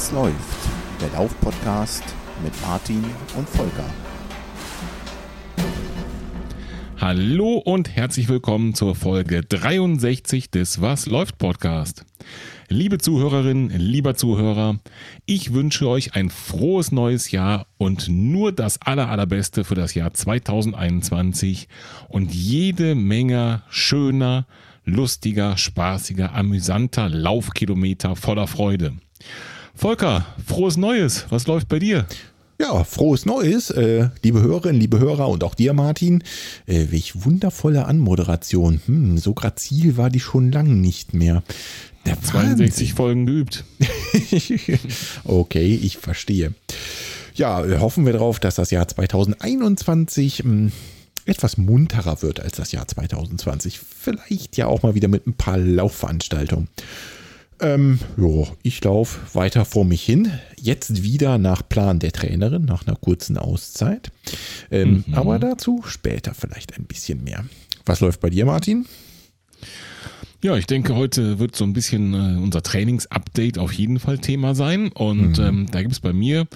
Was läuft? Der Lauf-Podcast mit Martin und Volker. Hallo und herzlich willkommen zur Folge 63 des Was läuft Podcast. Liebe Zuhörerinnen, lieber Zuhörer, ich wünsche euch ein frohes neues Jahr und nur das aller, allerbeste für das Jahr 2021 und jede Menge schöner, lustiger, spaßiger, amüsanter Laufkilometer voller Freude. Volker, frohes Neues. Was läuft bei dir? Ja, frohes Neues, äh, liebe Hörerinnen, liebe Hörer und auch dir, Martin. Äh, welch wundervolle Anmoderation. Hm, so grazil war die schon lang nicht mehr. Der 62 Folgen geübt. okay, ich verstehe. Ja, hoffen wir darauf, dass das Jahr 2021 mh, hm, etwas munterer wird als das Jahr 2020. Vielleicht ja auch mal wieder mit ein paar Laufveranstaltungen. Ähm, jo, ich laufe weiter vor mich hin. Jetzt wieder nach Plan der Trainerin, nach einer kurzen Auszeit. Ähm, mhm. Aber dazu später vielleicht ein bisschen mehr. Was läuft bei dir, Martin? Ja, ich denke, heute wird so ein bisschen äh, unser Trainingsupdate auf jeden Fall Thema sein. Und mhm. ähm, da gibt es bei mir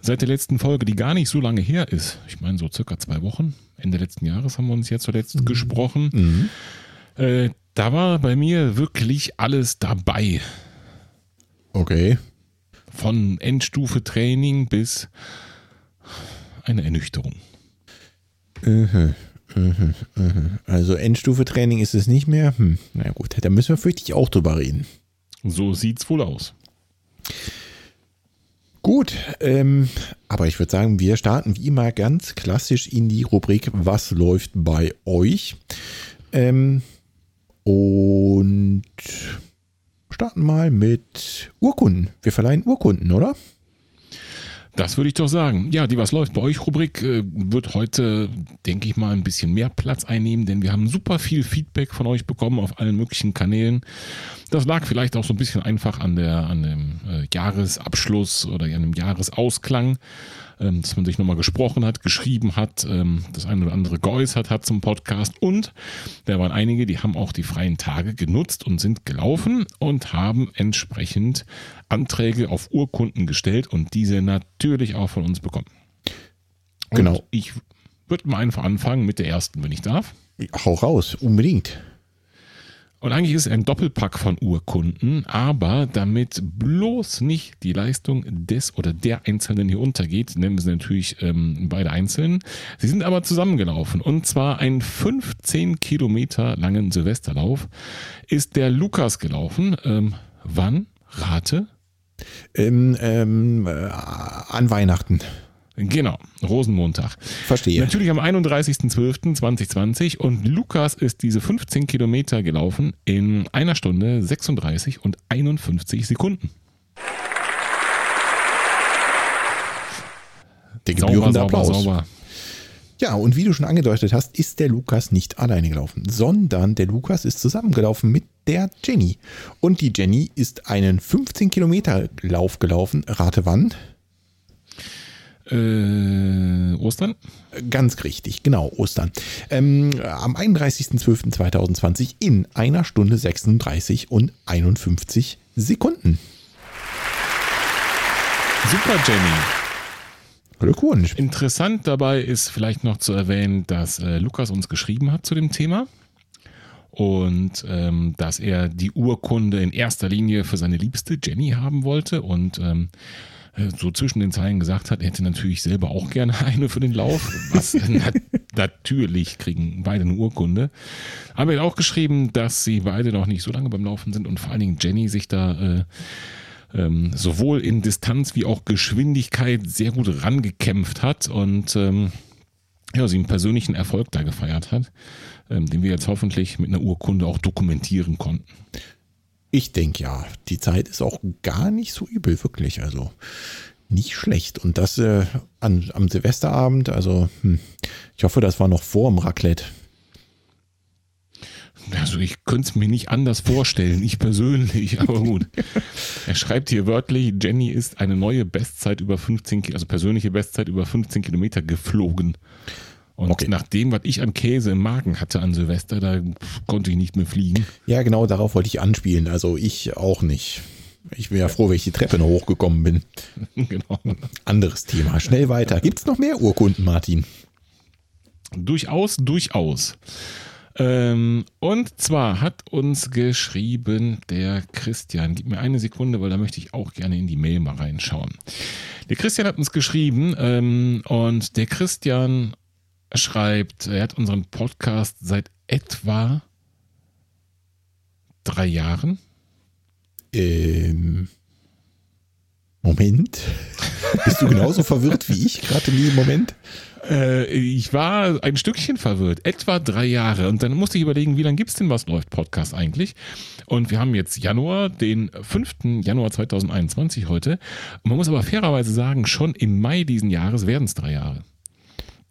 seit der letzten Folge, die gar nicht so lange her ist, ich meine so circa zwei Wochen, Ende letzten Jahres haben wir uns ja zuletzt mhm. gesprochen. Mhm. Äh, da war bei mir wirklich alles dabei. Okay. Von Endstufe Training bis eine Ernüchterung. Mhm, mhm, mhm. Also Endstufe Training ist es nicht mehr. Hm, na gut, da müssen wir fürchte auch drüber reden. So sieht's wohl aus. Gut, ähm, aber ich würde sagen, wir starten wie immer ganz klassisch in die Rubrik Was läuft bei euch? Ähm, und starten mal mit Urkunden. Wir verleihen Urkunden, oder? Das würde ich doch sagen. Ja, die Was läuft bei euch Rubrik äh, wird heute, denke ich mal, ein bisschen mehr Platz einnehmen, denn wir haben super viel Feedback von euch bekommen auf allen möglichen Kanälen. Das lag vielleicht auch so ein bisschen einfach an, der, an dem äh, Jahresabschluss oder an dem Jahresausklang ähm, dass man sich nochmal gesprochen hat, geschrieben hat, ähm, das eine oder andere geäußert hat zum Podcast. Und da waren einige, die haben auch die freien Tage genutzt und sind gelaufen und haben entsprechend Anträge auf Urkunden gestellt und diese natürlich auch von uns bekommen. Und genau. Ich würde mal einfach anfangen mit der ersten, wenn ich darf. Hau raus, unbedingt. Und eigentlich ist es ein Doppelpack von Urkunden, aber damit bloß nicht die Leistung des oder der Einzelnen hier untergeht, nennen wir sie natürlich ähm, beide einzeln. Sie sind aber zusammengelaufen und zwar einen 15 Kilometer langen Silvesterlauf ist der Lukas gelaufen. Ähm, wann? Rate? Ähm, äh, an Weihnachten. Genau, Rosenmontag. Verstehe. Natürlich am 31.12.2020 und Lukas ist diese 15 Kilometer gelaufen in einer Stunde 36 und 51 Sekunden. Der gebührende sauber, Applaus. Sauber, sauber. Ja, und wie du schon angedeutet hast, ist der Lukas nicht alleine gelaufen, sondern der Lukas ist zusammengelaufen mit der Jenny. Und die Jenny ist einen 15 Kilometer Lauf gelaufen. Rate wann? Äh, Ostern? Ganz richtig, genau, Ostern. Ähm, am 31.12.2020 in einer Stunde 36 und 51 Sekunden. Super, Jenny. Glückwunsch. Interessant dabei ist vielleicht noch zu erwähnen, dass äh, Lukas uns geschrieben hat zu dem Thema und ähm, dass er die Urkunde in erster Linie für seine Liebste Jenny haben wollte und ähm, äh, so zwischen den Zeilen gesagt hat, er hätte natürlich selber auch gerne eine für den Lauf. Was natürlich kriegen beide eine Urkunde. Aber er hat auch geschrieben, dass sie beide noch nicht so lange beim Laufen sind und vor allen Dingen Jenny sich da äh, ähm, sowohl in Distanz wie auch Geschwindigkeit sehr gut rangekämpft hat und ähm, ja, sie einen persönlichen Erfolg da gefeiert hat, ähm, den wir jetzt hoffentlich mit einer Urkunde auch dokumentieren konnten. Ich denke ja, die Zeit ist auch gar nicht so übel, wirklich. Also nicht schlecht. Und das äh, an, am Silvesterabend, also hm, ich hoffe, das war noch vor dem Raclette. Also ich könnte es mir nicht anders vorstellen, ich persönlich, aber gut. er schreibt hier wörtlich, Jenny ist eine neue Bestzeit über 15, also persönliche Bestzeit über 15 Kilometer geflogen. Und okay. nach dem, was ich an Käse im Magen hatte an Silvester, da konnte ich nicht mehr fliegen. Ja, genau darauf wollte ich anspielen. Also ich auch nicht. Ich bin ja froh, wenn ich die Treppe noch hochgekommen bin. genau. Anderes Thema. Schnell weiter. Gibt es noch mehr Urkunden, Martin? Durchaus, durchaus. Ähm, und zwar hat uns geschrieben der Christian. Gib mir eine Sekunde, weil da möchte ich auch gerne in die Mail mal reinschauen. Der Christian hat uns geschrieben ähm, und der Christian schreibt, er hat unseren Podcast seit etwa drei Jahren. Ähm, Moment. Bist du genauso verwirrt wie ich gerade in diesem Moment? Äh, ich war ein Stückchen verwirrt, etwa drei Jahre. Und dann musste ich überlegen, wie lange gibt es denn Was läuft Podcast eigentlich? Und wir haben jetzt Januar, den 5. Januar 2021 heute. Man muss aber fairerweise sagen, schon im Mai diesen Jahres werden es drei Jahre.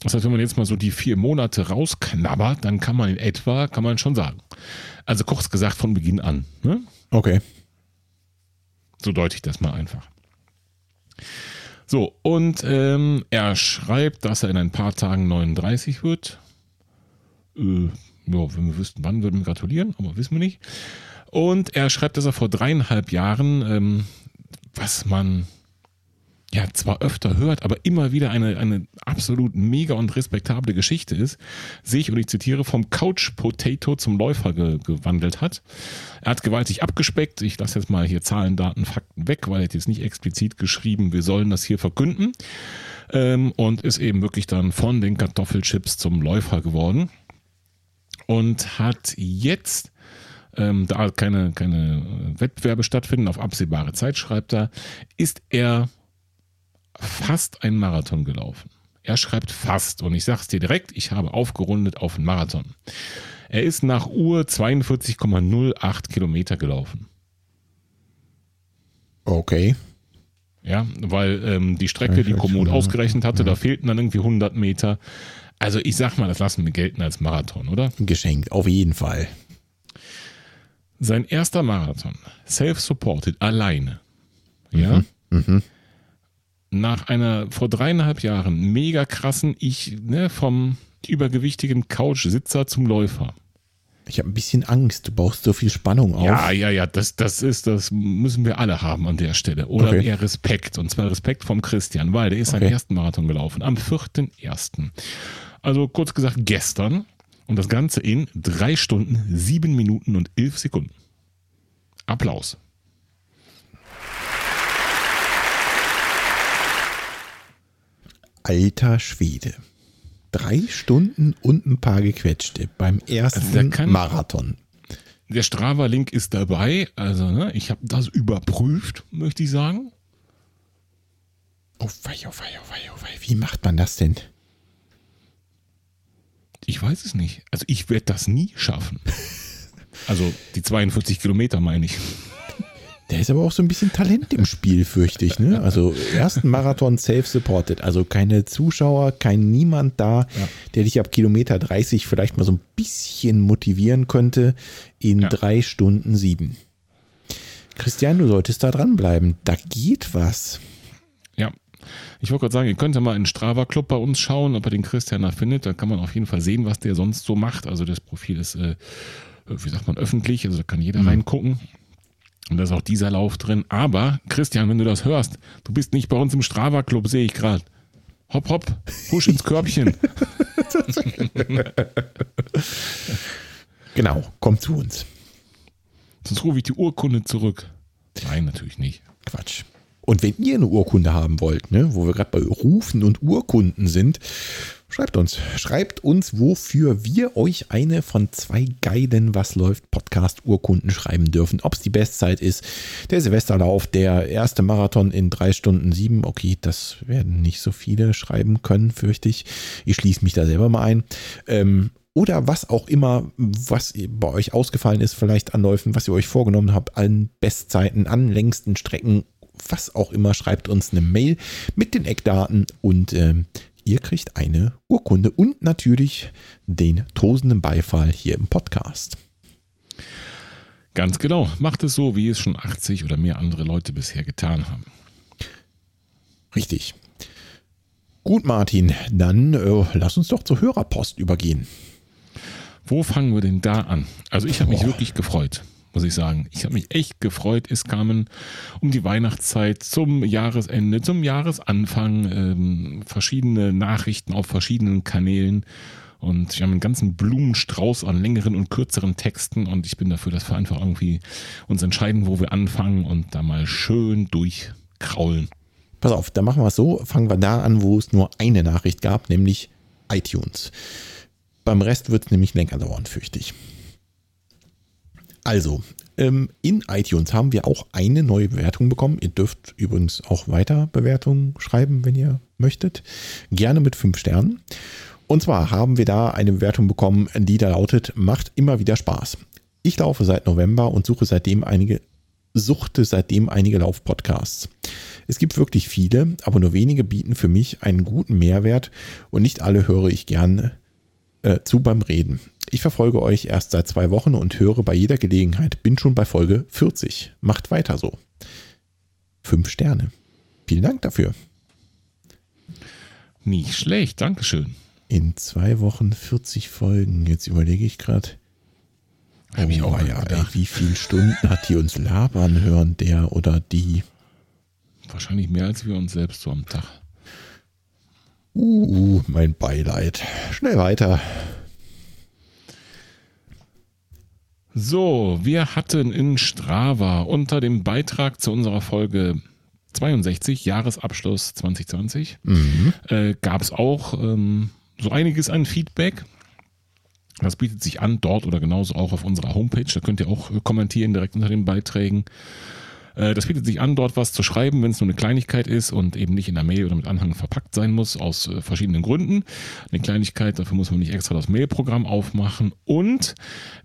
Das heißt, wenn man jetzt mal so die vier Monate rausknabbert, dann kann man in etwa, kann man schon sagen. Also kurz gesagt von Beginn an. Ne? Okay. So deute ich das mal einfach. So, und ähm, er schreibt, dass er in ein paar Tagen 39 wird. Äh, ja, wenn wir wüssten, wann, würden wir gratulieren, aber wissen wir nicht. Und er schreibt, dass er vor dreieinhalb Jahren, ähm, was man ja zwar öfter hört, aber immer wieder eine, eine absolut mega und respektable Geschichte ist, sich, und ich zitiere, vom Couch Potato zum Läufer ge gewandelt hat. Er hat gewaltig abgespeckt. Ich lasse jetzt mal hier Zahlen, Daten, Fakten weg, weil er jetzt nicht explizit geschrieben, wir sollen das hier verkünden. Ähm, und ist eben wirklich dann von den Kartoffelchips zum Läufer geworden. Und hat jetzt ähm, da keine, keine Wettbewerbe stattfinden, auf absehbare Zeit schreibt er, ist er fast einen Marathon gelaufen. Er schreibt fast und ich sage es dir direkt, ich habe aufgerundet auf einen Marathon. Er ist nach Uhr 42,08 Kilometer gelaufen. Okay. Ja, weil ähm, die Strecke, die Komoot ausgerechnet hatte, da fehlten dann irgendwie 100 Meter. Also ich sag mal, das lassen wir gelten als Marathon, oder? Geschenkt, auf jeden Fall. Sein erster Marathon, self-supported, alleine. Ja. Mhm. Mhm. Nach einer vor dreieinhalb Jahren mega krassen, ich, ne, vom übergewichtigen Couch-Sitzer zum Läufer. Ich habe ein bisschen Angst. Du baust so viel Spannung auf. Ja, ja, ja, das, das ist, das müssen wir alle haben an der Stelle. Oder Okay. eher Respekt. Und zwar Respekt vom Christian, weil der ist seinen Okay. ersten Marathon gelaufen. Am 4.1. Also kurz gesagt gestern. Und das Ganze in drei Stunden, sieben Minuten und elf Sekunden. Applaus. Alter Schwede. Drei Stunden und ein paar gequetschte beim ersten Also kann- Marathon. Der Strava-Link ist dabei. Also, ne, ich habe das überprüft, möchte ich sagen. Oh wei, oh wei, oh wei, oh wei. Wie macht man das denn? Ich weiß es nicht. Also ich werde das nie schaffen. Also die 42 Kilometer meine ich. Da ist aber auch so ein bisschen Talent im Spiel, fürchte ich. Ne? Also ersten Marathon self-supported. Also keine Zuschauer, kein Niemand da, der dich ab Kilometer 30 vielleicht mal so ein bisschen motivieren könnte in Ja. drei Stunden sieben. Christian, du solltest da dranbleiben. Da geht was. Ja. Ich wollte gerade sagen, ihr könnt ja mal in den Strava-Club bei uns schauen, ob ihr den Christian da findet. Da kann man auf jeden Fall sehen, was der sonst so macht. Also das Profil ist, äh, wie sagt man, öffentlich. Also da kann jeder reingucken. Und da ist auch dieser Lauf drin. Aber, Christian, wenn du das hörst, du bist nicht bei uns im Strava-Club, sehe ich gerade. Hopp, hopp, husch ins Körbchen. Genau, komm zu uns. Sonst rufe ich die Urkunde zurück. Nein, natürlich nicht. Quatsch. Und wenn ihr eine Urkunde haben wollt, ne, wo wir gerade bei Rufen und Urkunden sind, schreibt uns. Schreibt uns, wofür wir euch eine von zwei geilen Was läuft Podcast Urkunden schreiben dürfen. Ob es die Bestzeit ist, der Silvesterlauf, der erste Marathon in drei Stunden sieben. Okay, das werden nicht so viele schreiben können, fürchte ich. Ich schließe mich da selber mal ein. Ähm, oder was auch immer, was bei euch ausgefallen ist, vielleicht an Läufen, was ihr euch vorgenommen habt, an Bestzeiten, an längsten Strecken, was auch immer, schreibt uns eine Mail mit den Eckdaten und ähm, ihr kriegt eine Urkunde und natürlich den tosenden Beifall hier im Podcast. Ganz genau. Macht es so, wie es schon 80 oder mehr andere Leute bisher getan haben. Richtig. Gut, Martin, dann äh, lass uns doch zur Hörerpost übergehen. Wo fangen wir denn da an? Also ich habe mich wirklich gefreut. Muss ich sagen. Ich habe mich echt gefreut. Es kamen um die Weihnachtszeit, zum Jahresende, zum Jahresanfang ähm, verschiedene Nachrichten auf verschiedenen Kanälen. Und wir haben einen ganzen Blumenstrauß an längeren und kürzeren Texten. Und ich bin dafür, dass wir einfach irgendwie uns entscheiden, wo wir anfangen und da mal schön durchkraulen. Pass auf, dann machen wir es so. Fangen wir da an, wo es nur eine Nachricht gab, nämlich iTunes. Beim Rest wird es nämlich länger dauern, fürchte ich. Also, ähm, in iTunes haben wir auch eine neue Bewertung bekommen. Ihr dürft übrigens auch weiter Bewertungen schreiben, wenn ihr möchtet. Gerne mit fünf Sternen. Und zwar haben wir da eine Bewertung bekommen, die da lautet, macht immer wieder Spaß. Ich laufe seit November und suche seitdem einige, suchte seitdem einige Laufpodcasts. Es gibt wirklich viele, aber nur wenige bieten für mich einen guten Mehrwert und nicht alle höre ich gerne äh, zu beim Reden. Ich verfolge euch erst seit zwei Wochen und höre bei jeder Gelegenheit. Bin schon bei Folge 40. Macht weiter so. Fünf Sterne. Vielen Dank dafür. Nicht schlecht, Dankeschön. In zwei Wochen 40 Folgen. Jetzt überlege ich gerade. Hab ich auch Oh, ja, ey, wie viele Stunden hat die uns labern hören, der oder die? Wahrscheinlich mehr als wir uns selbst so am Tag. Uh, mein Beileid. Schnell weiter. So, wir hatten in Strava unter dem Beitrag zu unserer Folge 62, Jahresabschluss 2020, Mhm. äh, gab es auch ähm, so einiges an Feedback. Das bietet sich an, dort oder genauso auch auf unserer Homepage. Da könnt ihr auch äh, kommentieren direkt unter den Beiträgen. Äh, Das bietet sich an, dort was zu schreiben, wenn es nur eine Kleinigkeit ist und eben nicht in der Mail oder mit Anhang verpackt sein muss, aus äh, verschiedenen Gründen. Eine Kleinigkeit, dafür muss man nicht extra das Mailprogramm aufmachen. Und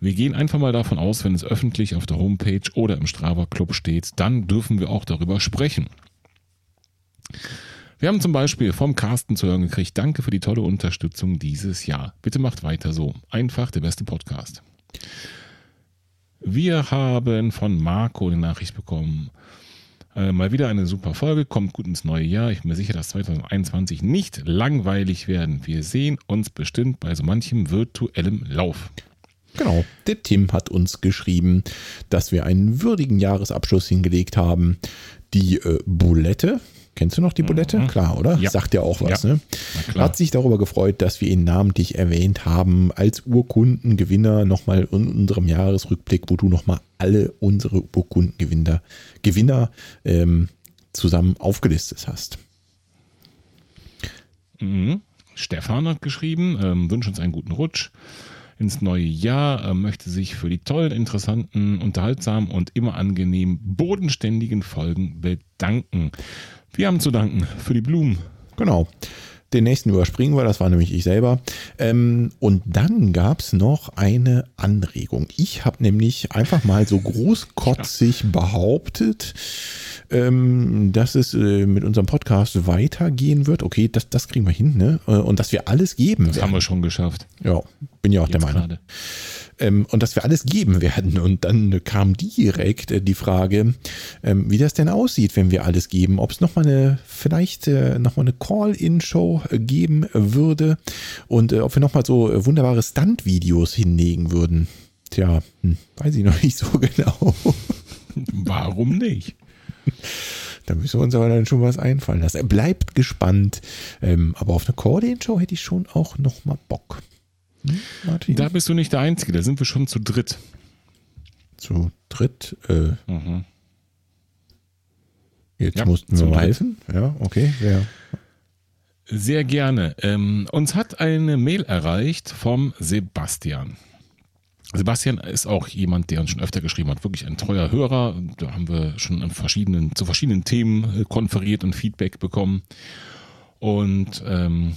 wir gehen einfach mal davon aus, wenn es öffentlich auf der Homepage oder im Strava Club steht, dann dürfen wir auch darüber sprechen. Wir haben zum Beispiel vom Carsten zu hören gekriegt, danke für die tolle Unterstützung dieses Jahr. Bitte macht weiter so. Einfach der beste Podcast. Wir haben von Marco eine Nachricht bekommen. Äh, mal wieder eine super Folge, kommt gut ins neue Jahr. Ich bin mir sicher, dass 2021 nicht langweilig werden. Wir sehen uns bestimmt bei so manchem virtuellem Lauf. Genau. Der Tim hat uns geschrieben, dass wir einen würdigen Jahresabschluss hingelegt haben. Die äh, Bulette, kennst du noch die Bulette? Klar, oder? Mhm. Ja. Sagt ja auch was, Ja. ne? Hat sich darüber gefreut, dass wir ihn namentlich erwähnt haben als Urkundengewinner nochmal in unserem Jahresrückblick, wo du nochmal alle unsere Urkundengewinner Gewinner, ähm, zusammen aufgelistet hast. Mhm. Stefan hat geschrieben, ähm, wünscht uns einen guten Rutsch ins neue Jahr, äh, möchte sich für die tollen, interessanten, unterhaltsamen und immer angenehm bodenständigen Folgen bedanken. Wir haben zu danken für die Blumen. Genau. Den nächsten überspringen wir, das war nämlich ich selber. Ähm, und dann gab es noch eine Anregung. Ich habe nämlich einfach mal so großkotzig behauptet, ähm, dass es äh, mit unserem Podcast weitergehen wird. Okay, das, das kriegen wir hin, ne? Äh, Und dass wir alles geben Das haben werden. wir schon geschafft. Ja, bin ja auch der Jetzt Meinung. gerade. Ähm, und dass wir alles geben werden. Und dann kam direkt äh, die Frage, ähm, wie das denn aussieht, wenn wir alles geben. Ob es nochmal eine, vielleicht äh, nochmal eine Call-In-Show äh, geben würde und äh, ob wir nochmal so äh, wunderbare Stunt-Videos hinlegen würden. Tja, hm, weiß ich noch nicht so genau. Warum nicht? Da müssen wir uns aber dann schon was einfallen lassen. Bleibt gespannt. Ähm, aber auf eine Call-In-Show hätte ich schon auch nochmal Bock. Hm, Martin? Da bist du nicht der Einzige, da sind wir schon zu dritt. Zu dritt. Äh, Mhm. Jetzt Ja, mussten wir mal helfen. Ja, okay. Wer? Sehr gerne. Ähm, uns hat eine Mail erreicht vom Sebastian. Sebastian ist auch jemand, der uns schon öfter geschrieben hat, wirklich ein treuer Hörer. Da haben wir schon verschiedenen, zu verschiedenen Themen äh, konferiert und Feedback bekommen. Und ähm,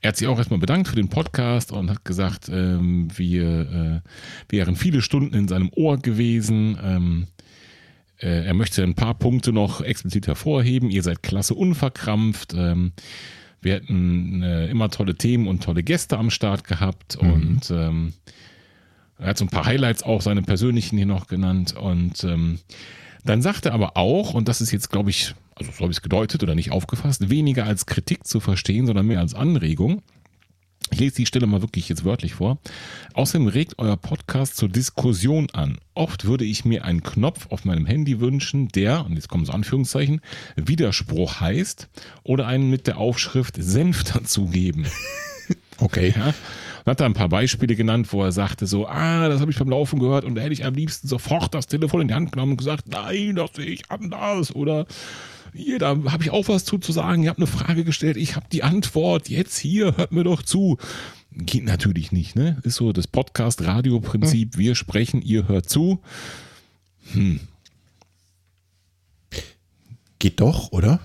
er hat sich auch erstmal bedankt für den Podcast und hat gesagt, ähm, wir äh, wären viele Stunden in seinem Ohr gewesen. Ähm, äh, er möchte ein paar Punkte noch explizit hervorheben. Ihr seid klasse unverkrampft. Ähm, wir hätten äh, immer tolle Themen und tolle Gäste am Start gehabt. Und ähm, er hat so ein paar Highlights auch, seine persönlichen hier noch genannt. Und ähm, dann sagt er aber auch, und das ist jetzt, glaube ich, also so habe ich es gedeutet oder nicht aufgefasst, weniger als Kritik zu verstehen, sondern mehr als Anregung. Ich lese die Stelle mal wirklich jetzt wörtlich vor. Außerdem regt euer Podcast zur Diskussion an. Oft würde ich mir einen Knopf auf meinem Handy wünschen, der, und jetzt kommen so Anführungszeichen, Widerspruch heißt oder einen mit der Aufschrift Senf dazugeben. Okay. Ja? Hat da ein paar Beispiele genannt, wo er sagte so, ah, das habe ich beim Laufen gehört und da hätte ich am liebsten sofort das Telefon in die Hand genommen und gesagt, nein, das sehe ich anders oder hier, da habe ich auch was zu, zu sagen. Ihr habt eine Frage gestellt, ich habe die Antwort. Jetzt hier, hört mir doch zu. Geht natürlich nicht, ne? Ist so das Podcast-Radio-Prinzip. Wir sprechen, ihr hört zu. Hm. Geht doch, oder?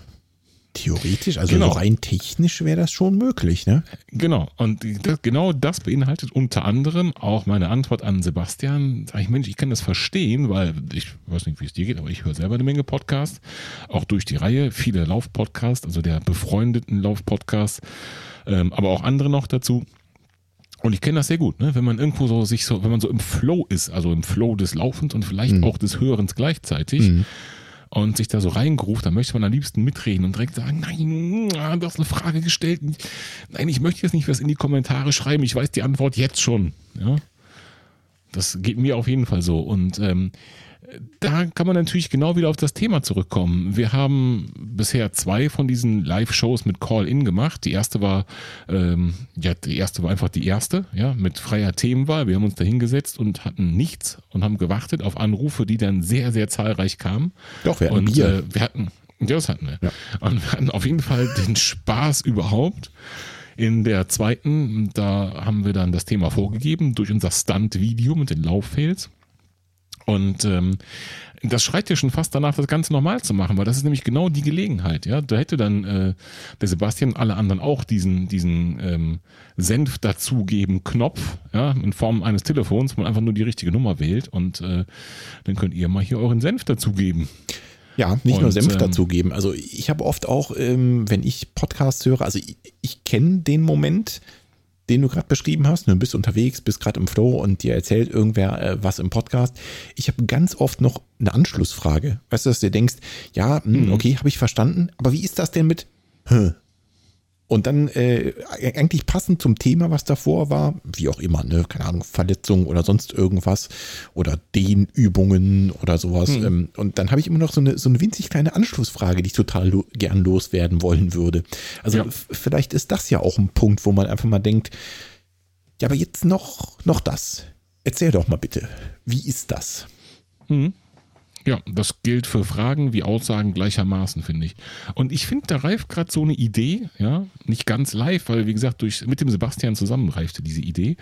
Theoretisch, also Genau. so rein technisch wäre das schon möglich, ne? Genau, und das, genau das beinhaltet unter anderem auch meine Antwort an Sebastian. Sag ich, Mensch, ich kann das verstehen, weil ich weiß nicht, wie es dir geht, aber ich höre selber eine Menge Podcasts, auch durch die Reihe, viele Laufpodcasts, also der befreundeten Laufpodcasts, ähm, aber auch andere noch dazu. Und ich kenne das sehr gut, ne? wenn man irgendwo so sich so, wenn man so im Flow ist, also im Flow des Laufens und vielleicht auch des Hörens gleichzeitig und sich da so reingeruft, dann möchte man am liebsten mitreden und direkt sagen, nein, ah, du hast eine Frage gestellt. Nein, ich möchte jetzt nicht was in die Kommentare schreiben, ich weiß die Antwort jetzt schon. Ja? Das geht mir auf jeden Fall so. Und ähm, da kann man natürlich genau wieder auf das Thema zurückkommen. Wir haben bisher zwei von diesen Live-Shows mit Call-In gemacht. Die erste war, ähm, ja, die erste war einfach die erste, ja, mit freier Themenwahl. Wir haben uns da hingesetzt und hatten nichts und haben gewartet auf Anrufe, die dann sehr, sehr zahlreich kamen. Doch, wir hatten und Bier. Äh, wir hatten, ja, das hatten wir. Und wir hatten auf jeden Fall den Spaß überhaupt. In der zweiten, da haben wir dann das Thema vorgegeben durch unser Stunt-Video mit den Lauffails. Und ähm, das schreit ja schon fast danach, das Ganze nochmal zu machen, weil das ist nämlich genau die Gelegenheit. Ja, da hätte dann äh, der Sebastian und alle anderen auch diesen diesen ähm, Senf dazugeben Knopf, ja, in Form eines Telefons, wo man einfach nur die richtige Nummer wählt und äh, dann könnt ihr mal hier euren Senf dazugeben. Ja, nicht nur Und, Senf ähm, dazugeben. Also ich habe oft auch, ähm, wenn ich Podcasts höre, also ich, ich kenne den Moment, den du gerade beschrieben hast. Du bist unterwegs, bist gerade im Flow und dir erzählt irgendwer äh, was im Podcast. Ich habe ganz oft noch eine Anschlussfrage. Weißt du, dass du dir denkst, ja, hm, okay, habe ich verstanden, aber wie ist das denn mit Hä? Und dann äh, eigentlich passend zum Thema, was davor war, wie auch immer, ne, keine Ahnung, Verletzungen oder sonst irgendwas oder Dehnübungen oder sowas. Ähm, und dann habe ich immer noch so eine, so eine winzig kleine Anschlussfrage, die ich total lo gern loswerden wollen würde. Also Ja. vielleicht ist das ja auch ein Punkt, wo man einfach mal denkt, ja, aber jetzt noch, noch das. Erzähl doch mal bitte, wie ist das? Ja, das gilt für Fragen wie Aussagen gleichermaßen, finde ich. Und ich finde, da reift gerade so eine Idee, ja, nicht ganz live, weil, wie gesagt, durch, mit dem Sebastian zusammen reifte diese Idee,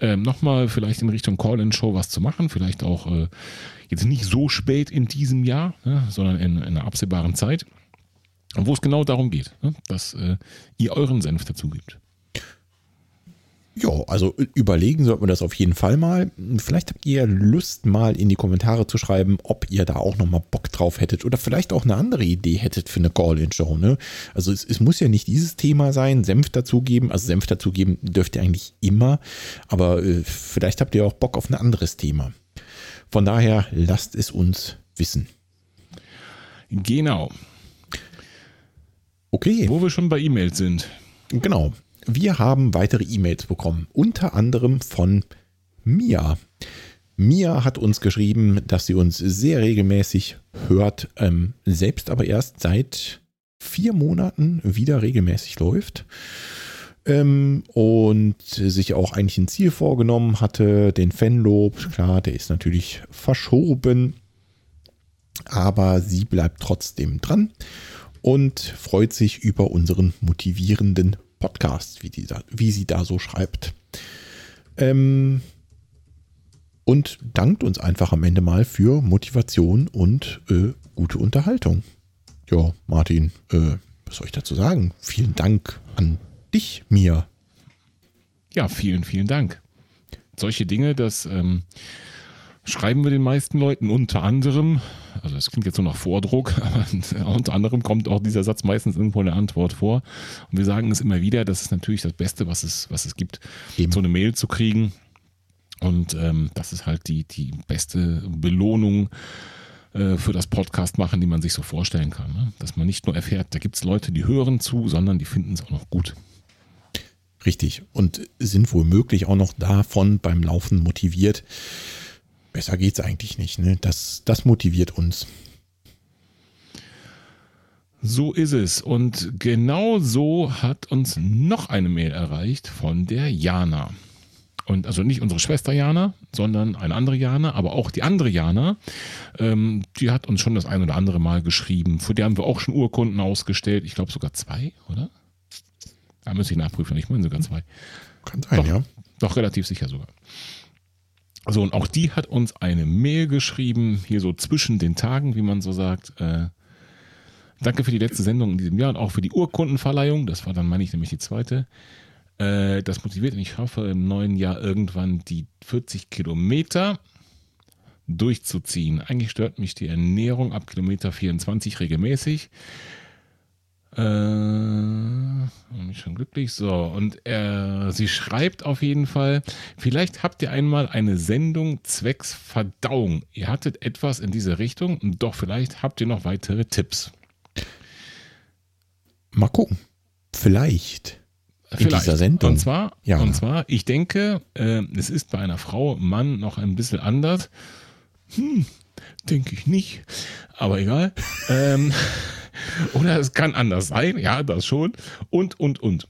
ähm, nochmal vielleicht in Richtung Call-In-Show was zu machen, vielleicht auch äh, jetzt nicht so spät in diesem Jahr, ja, sondern in, in einer absehbaren Zeit, wo es genau darum geht, ne, dass äh, ihr euren Senf dazu gibt. Ja, also überlegen sollten wir das auf jeden Fall mal. Vielleicht habt ihr Lust, mal in die Kommentare zu schreiben, ob ihr da auch nochmal Bock drauf hättet oder vielleicht auch eine andere Idee hättet für eine Call-In-Show. Ne? Also es, es muss ja nicht dieses Thema sein, Senf dazugeben. Also Senf dazugeben dürft ihr eigentlich immer, aber äh, vielleicht habt ihr auch Bock auf ein anderes Thema. Von daher lasst es uns wissen. Genau. Okay. Wo wir schon bei E-Mails sind. Genau. Wir haben weitere E-Mails bekommen, unter anderem von Mia. Mia hat uns geschrieben, dass sie uns sehr regelmäßig hört, ähm, selbst aber erst seit vier Monaten wieder regelmäßig läuft. Ähm, und sich auch eigentlich ein Ziel vorgenommen hatte, den Fanlob. Klar, der ist natürlich verschoben, aber sie bleibt trotzdem dran und freut sich über unseren motivierenden Podcast, wie, die da, wie sie da so schreibt. Ähm, und dankt uns einfach am Ende mal für Motivation und äh, gute Unterhaltung. Ja, Martin, äh, was soll ich dazu sagen? Vielen Dank an dich, Mia. Ja, vielen, vielen Dank. Solche Dinge, das ähm, schreiben wir den meisten Leuten unter anderem, also das klingt jetzt so nach Vordruck, aber unter anderem kommt auch dieser Satz meistens irgendwo in der Antwort vor. Und wir sagen es immer wieder, das ist natürlich das Beste, was es, was es gibt, Eben. so eine Mail zu kriegen. Und ähm, das ist halt die, die beste Belohnung äh, für das Podcast machen, die man sich so vorstellen kann. Ne? Dass man nicht nur erfährt, da gibt es Leute, die hören zu, sondern die finden es auch noch gut. Richtig. Und sind womöglich auch noch davon beim Laufen motiviert. Besser geht's eigentlich nicht. Ne? Das, das motiviert uns. So ist es. Und genau so hat uns noch eine Mail erreicht von der Jana. Und also nicht unsere Schwester Jana, sondern eine andere Jana, aber auch die andere Jana, ähm, die hat uns schon das ein oder andere Mal geschrieben. Für die haben wir auch schon Urkunden ausgestellt. Ich glaube sogar zwei, oder? Da müsste ich nachprüfen. Ich meine sogar zwei. Kann sein, doch, ja. Doch relativ sicher sogar. So, und auch die hat uns eine Mail geschrieben, hier so zwischen den Tagen, wie man so sagt. Äh, danke für die letzte Sendung in diesem Jahr und auch für die Urkundenverleihung. Das war dann, meine ich, nämlich die zweite. Äh, das motiviert und ich hoffe, im neuen Jahr irgendwann die 40 Kilometer durchzuziehen. Eigentlich stört mich die Ernährung ab Kilometer 24 regelmäßig. Äh, bin ich schon glücklich. So, und er, sie schreibt auf jeden Fall, vielleicht habt ihr einmal eine Sendung zwecks Verdauung. Ihr hattet etwas in diese Richtung, doch vielleicht habt ihr noch weitere Tipps. Mal gucken. Vielleicht. Vielleicht. In dieser Sendung. Und zwar, Ja. und zwar ich denke, äh, es ist bei einer Frau, Mann noch ein bisschen anders. Hm, denke ich nicht. Aber egal. ähm, oder es kann anders sein. Ja, das schon. Und, und, und.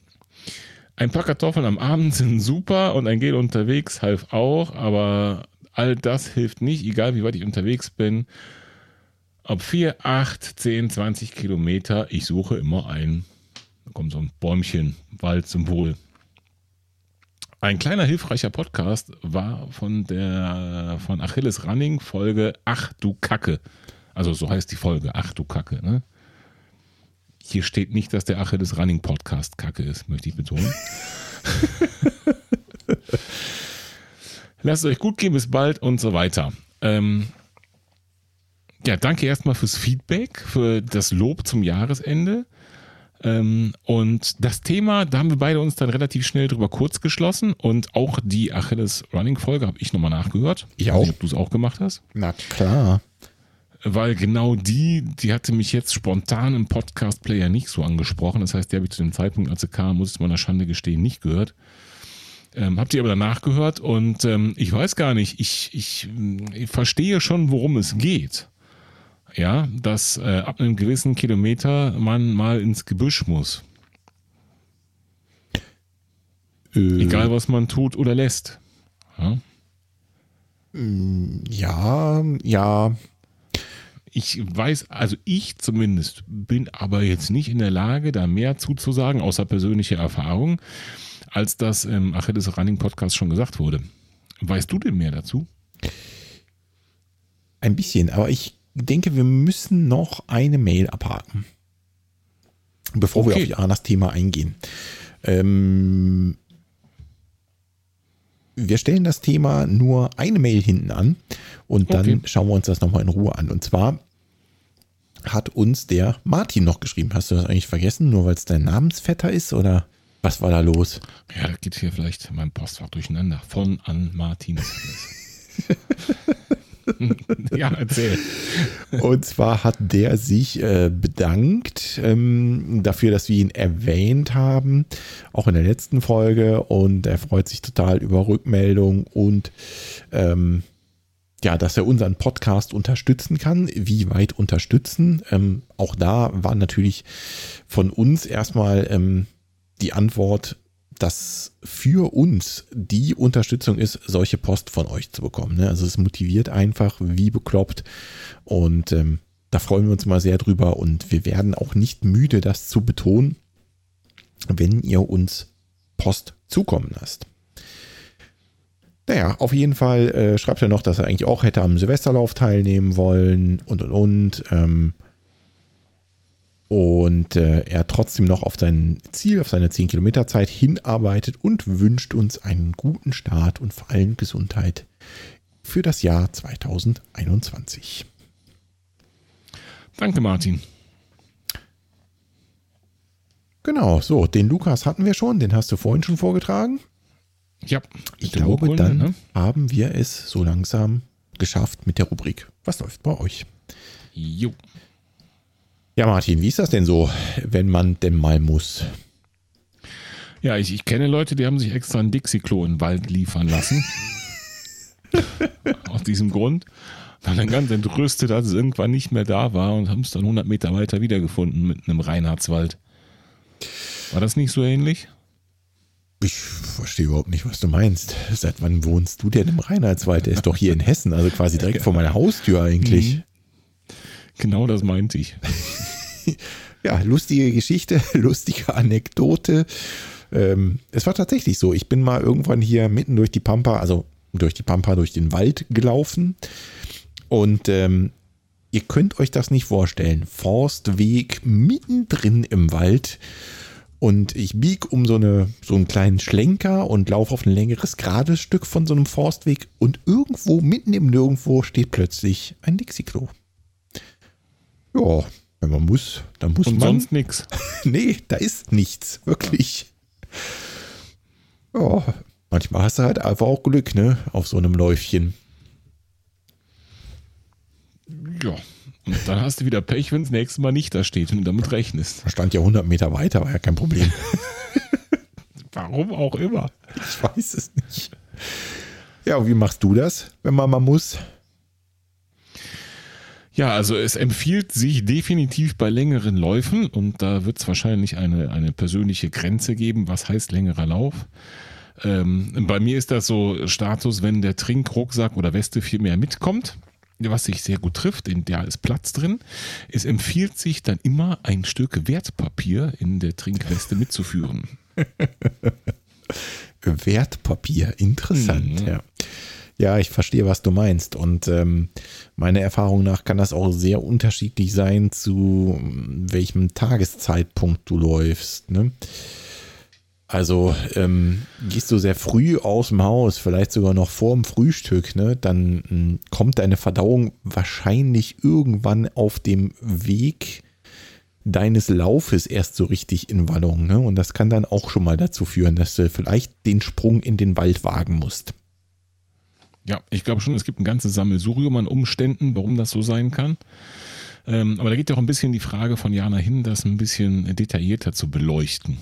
Ein paar Kartoffeln am Abend sind super und ein Gel unterwegs half auch, aber all das hilft nicht, egal wie weit ich unterwegs bin. Ob 4, 8, 10, 20 Kilometer, ich suche immer ein da kommt so ein Bäumchen, Waldsymbol. Ein kleiner hilfreicher Podcast war von der von Achilles Running Folge Ach du Kacke. Also so heißt die Folge Ach du Kacke. Ne? Hier steht nicht, dass der Achilles Running Podcast Kacke ist, möchte ich betonen. Lasst es euch gut gehen, bis bald und so weiter. Ähm, ja, danke erstmal fürs Feedback, für das Lob zum Jahresende. Ähm, und das Thema, da haben wir beide uns dann relativ schnell drüber kurz geschlossen und auch die Achilles Running Folge habe ich nochmal nachgehört. Ich weiß auch. nicht, Ob du es auch gemacht hast. Na klar. Weil genau die, die hatte mich jetzt spontan im Podcast-Player nicht so angesprochen. Das heißt, die habe ich zu dem Zeitpunkt, als sie kam, muss ich meiner Schande gestehen, nicht gehört. Ähm, hab die aber danach gehört und ähm, ich weiß gar nicht, ich, ich, ich verstehe schon, worum es geht. Ja, dass äh, ab einem gewissen Kilometer man mal ins Gebüsch muss. Äh, Egal, was man tut oder lässt. Ja? Ja, ja. Ich weiß, also ich zumindest bin aber jetzt nicht in der Lage, da mehr zuzusagen, außer persönliche Erfahrung, als das im Achilles Running Podcast schon gesagt wurde. Weißt du denn mehr dazu? Ein bisschen, aber ich denke, wir müssen noch eine Mail abhaken. Bevor wir Okay. auf Janas Thema eingehen. Ähm, wir stellen das Thema nur eine Mail hinten an und dann Okay. schauen wir uns das nochmal in Ruhe an. Und zwar hat uns der Martin noch geschrieben. Hast du das eigentlich vergessen, nur weil es dein Namensvetter ist oder was war da los? Ja, das geht hier vielleicht mein Postfach durcheinander. Von an Martin. ja, erzähl. Und zwar hat der sich äh, bedankt ähm, dafür, dass wir ihn erwähnt haben, auch in der letzten Folge. Und er freut sich total über Rückmeldung und ähm, ja, dass er unseren Podcast unterstützen kann. Wie weit unterstützen? Ähm, auch da war natürlich von uns erstmal ähm, die Antwort, dass für uns die Unterstützung ist, solche Post von euch zu bekommen. Ne? Also es motiviert einfach wie bekloppt und ähm, da freuen wir uns mal sehr drüber und wir werden auch nicht müde, das zu betonen, wenn ihr uns Post zukommen lasst. Naja, auf jeden Fall äh, schreibt er noch, dass er eigentlich auch hätte am Silvesterlauf teilnehmen wollen und und und. Ähm, und äh, er trotzdem noch auf sein Ziel, auf seine 10 Kilometer Zeit hinarbeitet und wünscht uns einen guten Start und vor allem Gesundheit für das Jahr 2021. Danke, Martin. Genau, so, den Lukas hatten wir schon, den hast du vorhin schon vorgetragen. Ja, Ich glaube, Urkunde, dann ne? haben wir es so langsam geschafft mit der Rubrik. Was läuft bei euch? Jo. Ja, Martin, wie ist das denn so, wenn man denn mal muss? Ja, ich, ich kenne Leute, die haben sich extra ein Dixie-Klo in den Wald liefern lassen. Aus diesem Grund. Waren dann ganz entrüstet, als es irgendwann nicht mehr da war und haben es dann 100 Meter weiter wiedergefunden mit einem Reinhardswald. War das nicht so ähnlich? Ich verstehe überhaupt nicht, was du meinst. Seit wann wohnst du denn im Reinhardswald? Der ist doch hier in Hessen, also quasi direkt vor meiner Haustür eigentlich. Mhm. Genau das meinte ich. ja, lustige Geschichte, lustige Anekdote. Ähm, es war tatsächlich so. Ich bin mal irgendwann hier mitten durch die Pampa, also durch die Pampa, durch den Wald gelaufen. Und ähm, ihr könnt euch das nicht vorstellen. Forstweg mittendrin im Wald. Und ich biege um so, eine, so einen kleinen Schlenker und laufe auf ein längeres gerades Stück von so einem Forstweg. Und irgendwo, mitten im Nirgendwo, steht plötzlich ein Dixie-Klo. Ja, wenn man muss, dann muss und man. sonst nichts. nee, da ist nichts, wirklich. Ja, manchmal hast du halt einfach auch Glück, ne, auf so einem Läufchen. Ja, und dann hast du wieder Pech, wenn das nächste Mal nicht da steht und du damit rechnest. Da stand ja 100 Meter weiter, war ja kein Problem. Warum auch immer. Ich weiß es nicht. Ja, und wie machst du das, wenn man mal muss? Ja, also es empfiehlt sich definitiv bei längeren Läufen und da wird es wahrscheinlich eine, eine persönliche Grenze geben, was heißt längerer Lauf. Ähm, bei mir ist das so Status, wenn der Trinkrucksack oder Weste viel mehr mitkommt, was sich sehr gut trifft, in der ist Platz drin. Es empfiehlt sich dann immer ein Stück Wertpapier in der Trinkweste mitzuführen. Wertpapier, interessant, mhm. ja. Ja, ich verstehe, was du meinst. Und ähm, meiner Erfahrung nach kann das auch sehr unterschiedlich sein, zu welchem Tageszeitpunkt du läufst. Ne? Also ähm, gehst du sehr früh aus dem Haus, vielleicht sogar noch vor dem Frühstück, ne? dann ähm, kommt deine Verdauung wahrscheinlich irgendwann auf dem Weg deines Laufes erst so richtig in Wallung. Ne? Und das kann dann auch schon mal dazu führen, dass du vielleicht den Sprung in den Wald wagen musst. Ja, ich glaube schon, es gibt ein ganzes Sammelsurium an Umständen, warum das so sein kann. Ähm, aber da geht ja auch ein bisschen die Frage von Jana hin, das ein bisschen detaillierter zu beleuchten.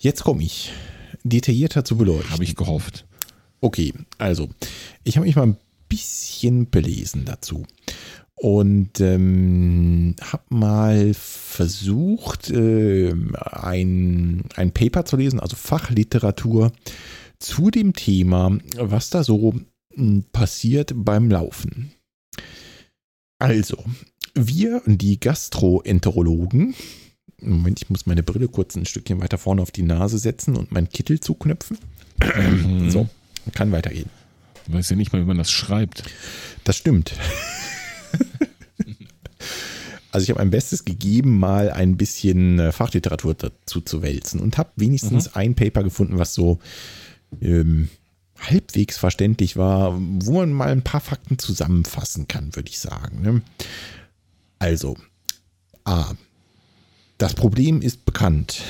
Jetzt komme ich. Detaillierter zu beleuchten. Habe ich gehofft. Okay, also, ich habe mich mal ein bisschen belesen dazu und ähm, habe mal versucht, äh, ein, ein Paper zu lesen, also Fachliteratur zu dem Thema, was da so hm, passiert beim Laufen. Also, wir, die Gastroenterologen, Moment, ich muss meine Brille kurz ein Stückchen weiter vorne auf die Nase setzen und meinen Kittel zuknöpfen. Mhm. So, kann weitergehen. Du weißt ja nicht mal, wie man das schreibt. Das stimmt. Also ich habe mein Bestes gegeben, mal ein bisschen äh, Fachliteratur dazu zu wälzen und habe wenigstens mhm. ein Paper gefunden, was so ähm, halbwegs verständlich war, wo man mal ein paar Fakten zusammenfassen kann, würde ich sagen. Ne? Also, A. Das Problem ist bekannt.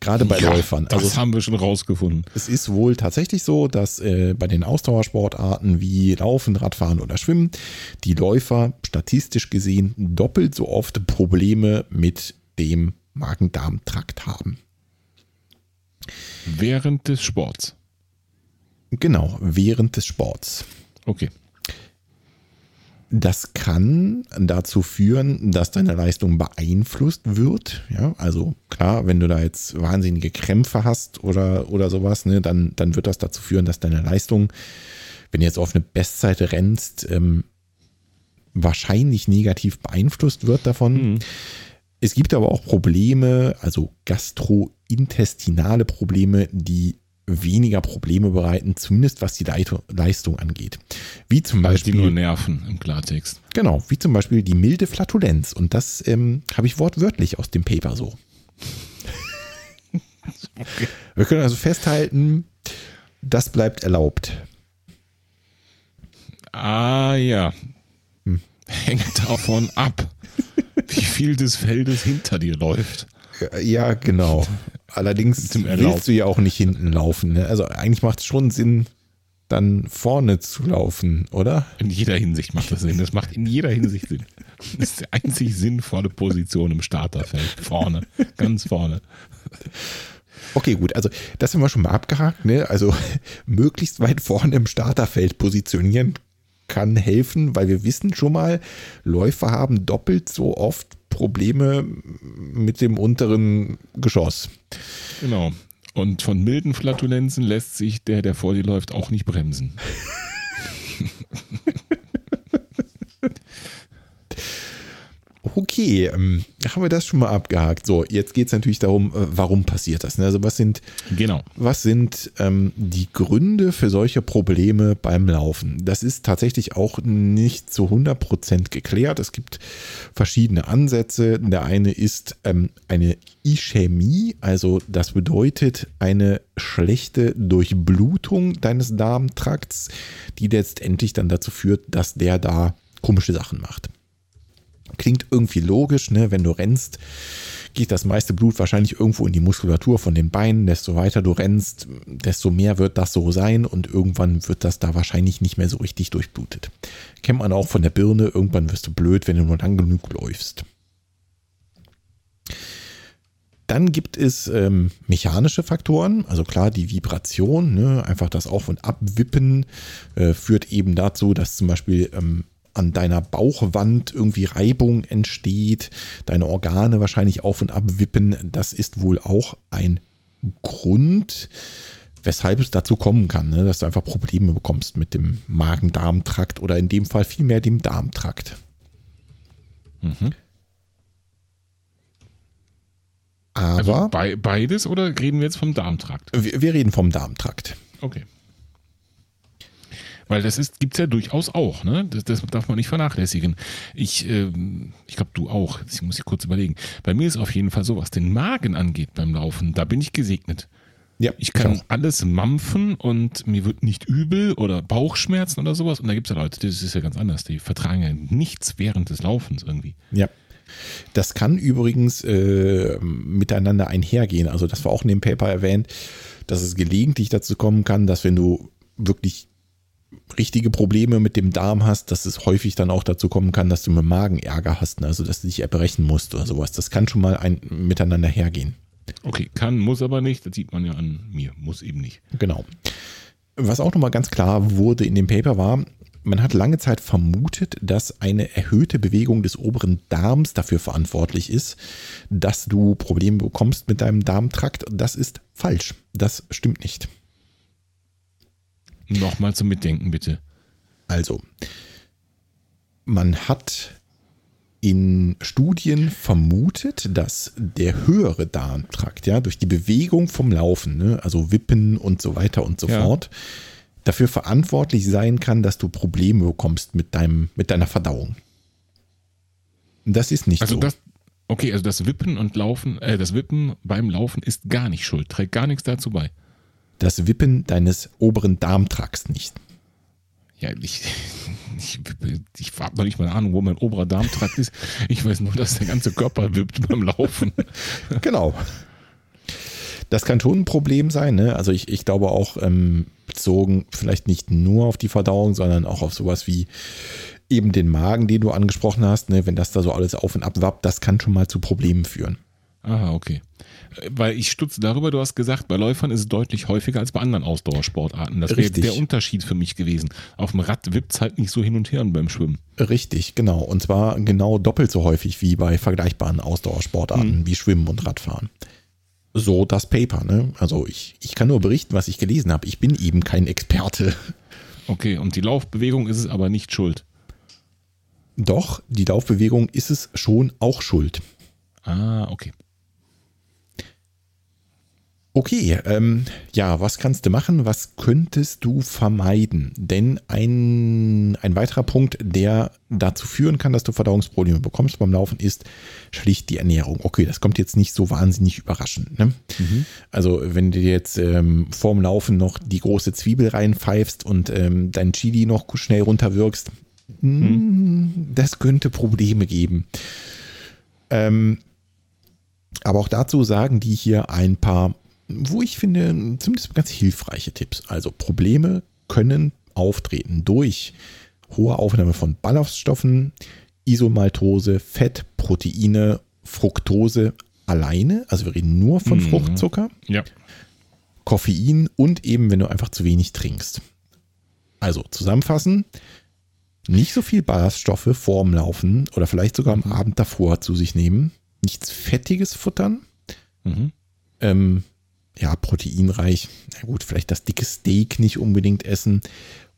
Gerade bei ja, Läufern. Also das haben wir schon rausgefunden. Es ist wohl tatsächlich so, dass äh, bei den Ausdauersportarten wie Laufen, Radfahren oder Schwimmen die Läufer statistisch gesehen doppelt so oft Probleme mit dem Magen-Darm-Trakt haben. Während des Sports. Genau, während des Sports. Okay. Das kann dazu führen, dass deine Leistung beeinflusst wird. Ja, also klar, wenn du da jetzt wahnsinnige Krämpfe hast oder, oder sowas, ne, dann, dann wird das dazu führen, dass deine Leistung, wenn du jetzt auf eine Bestzeit rennst, ähm, wahrscheinlich negativ beeinflusst wird davon. Mhm. Es gibt aber auch Probleme, also gastrointestinale Probleme, die weniger Probleme bereiten, zumindest was die Leistung angeht. Wie zum also Beispiel. Die nur nerven im Klartext. Genau, wie zum Beispiel die milde Flatulenz. Und das ähm, habe ich wortwörtlich aus dem Paper so. okay. Wir können also festhalten, das bleibt erlaubt. Ah ja. Hm. Hängt davon ab wie viel des Feldes hinter dir läuft. Ja, genau. Allerdings willst du ja auch nicht hinten laufen. Ne? Also eigentlich macht es schon Sinn, dann vorne zu laufen, oder? In jeder Hinsicht macht das Sinn. Das macht in jeder Hinsicht Sinn. Das ist die einzig sinnvolle Position im Starterfeld. Vorne, ganz vorne. Okay, gut, also das haben wir schon mal abgehakt. Ne? Also möglichst weit vorne im Starterfeld positionieren kann helfen, weil wir wissen schon mal, Läufer haben doppelt so oft Probleme mit dem unteren Geschoss. Genau. Und von milden Flatulenzen lässt sich der, der vor dir läuft, auch nicht bremsen. Okay, ähm, haben wir das schon mal abgehakt. So, jetzt geht es natürlich darum, äh, warum passiert das? Ne? Also was sind, genau. was sind ähm, die Gründe für solche Probleme beim Laufen? Das ist tatsächlich auch nicht zu 100% geklärt. Es gibt verschiedene Ansätze. Der eine ist ähm, eine Ischämie, also das bedeutet eine schlechte Durchblutung deines Darmtrakts, die letztendlich dann dazu führt, dass der da komische Sachen macht. Klingt irgendwie logisch, ne? Wenn du rennst, geht das meiste Blut wahrscheinlich irgendwo in die Muskulatur von den Beinen. Desto weiter du rennst, desto mehr wird das so sein und irgendwann wird das da wahrscheinlich nicht mehr so richtig durchblutet. Kennt man auch von der Birne, irgendwann wirst du blöd, wenn du nur lang genug läufst. Dann gibt es ähm, mechanische Faktoren, also klar die Vibration, ne, einfach das Auf- und Abwippen äh, führt eben dazu, dass zum Beispiel ähm, an deiner Bauchwand irgendwie Reibung entsteht, deine Organe wahrscheinlich auf und ab wippen. Das ist wohl auch ein Grund, weshalb es dazu kommen kann, ne, dass du einfach Probleme bekommst mit dem Magen-Darm-Trakt oder in dem Fall vielmehr dem Darmtrakt. Mhm. Aber also be beides oder reden wir jetzt vom Darmtrakt? Wir, wir reden vom Darmtrakt. Okay. Weil das gibt es ja durchaus auch, ne? Das, das, darf man nicht vernachlässigen. Ich, äh, ich glaube, du auch. Ich muss hier kurz überlegen. Bei mir ist auf jeden Fall so, was den Magen angeht beim Laufen, da bin ich gesegnet. Ja, ich kann ich alles mampfen und mir wird nicht übel oder Bauchschmerzen oder sowas. Und da gibt es ja Leute, das ist ja ganz anders. Die vertragen ja nichts während des Laufens irgendwie. Ja. Das kann übrigens äh, miteinander einhergehen. Also, das war auch in dem Paper erwähnt, dass es gelegentlich dazu kommen kann, dass wenn du wirklich richtige Probleme mit dem Darm hast, dass es häufig dann auch dazu kommen kann, dass du mit Magen Ärger hast, ne? also dass du dich erbrechen musst oder sowas. Das kann schon mal ein, miteinander hergehen. Okay, kann, muss aber nicht. Das sieht man ja an mir. Muss eben nicht. Genau. Was auch nochmal ganz klar wurde in dem Paper war, man hat lange Zeit vermutet, dass eine erhöhte Bewegung des oberen Darms dafür verantwortlich ist, dass du Probleme bekommst mit deinem Darmtrakt. Das ist falsch. Das stimmt nicht. Nochmal zum Mitdenken, bitte. Also, man hat in Studien vermutet, dass der höhere Darmtrakt, ja, durch die Bewegung vom Laufen, ne, also Wippen und so weiter und so ja. fort, dafür verantwortlich sein kann, dass du Probleme bekommst mit deinem, mit deiner Verdauung. Das ist nicht also so. Das, okay, also das Wippen und Laufen, äh, das Wippen beim Laufen ist gar nicht schuld, trägt gar nichts dazu bei das Wippen deines oberen Darmtrakts nicht. Ja, ich, ich, ich habe noch nicht mal eine Ahnung, wo mein oberer Darmtrakt ist. Ich weiß nur, dass der ganze Körper wippt beim Laufen. Genau. Das kann schon ein Problem sein. Ne? Also ich, ich glaube auch ähm, bezogen vielleicht nicht nur auf die Verdauung, sondern auch auf sowas wie eben den Magen, den du angesprochen hast. Ne? Wenn das da so alles auf und ab wappt, das kann schon mal zu Problemen führen. Aha, okay. Weil ich stutze darüber, du hast gesagt, bei Läufern ist es deutlich häufiger als bei anderen Ausdauersportarten. Das wäre der Unterschied für mich gewesen. Auf dem Rad wippt es halt nicht so hin und her beim Schwimmen. Richtig, genau. Und zwar genau doppelt so häufig wie bei vergleichbaren Ausdauersportarten hm. wie Schwimmen und Radfahren. So das Paper, ne? Also ich, ich kann nur berichten, was ich gelesen habe. Ich bin eben kein Experte. Okay, und die Laufbewegung ist es aber nicht schuld. Doch, die Laufbewegung ist es schon auch schuld. Ah, okay. Okay, ähm, ja, was kannst du machen? Was könntest du vermeiden? Denn ein, ein weiterer Punkt, der dazu führen kann, dass du Verdauungsprobleme bekommst beim Laufen, ist schlicht die Ernährung. Okay, das kommt jetzt nicht so wahnsinnig überraschend. Ne? Mhm. Also, wenn du jetzt ähm, vorm Laufen noch die große Zwiebel reinpfeifst und ähm, dein Chili noch schnell runterwirkst, mhm. das könnte Probleme geben. Ähm, aber auch dazu sagen die hier ein paar wo ich finde, zumindest ganz hilfreiche Tipps. Also Probleme können auftreten durch hohe Aufnahme von Ballaststoffen, Isomaltose, Fett, Proteine, Fructose alleine, also wir reden nur von Mhm. Fruchtzucker, Ja. Koffein und eben, wenn du einfach zu wenig trinkst. Also zusammenfassen, nicht so viel Ballaststoffe vorm Laufen oder vielleicht sogar am Abend davor zu sich nehmen, nichts Fettiges futtern, Mhm. ähm, ja, proteinreich, na gut, vielleicht das dicke Steak nicht unbedingt essen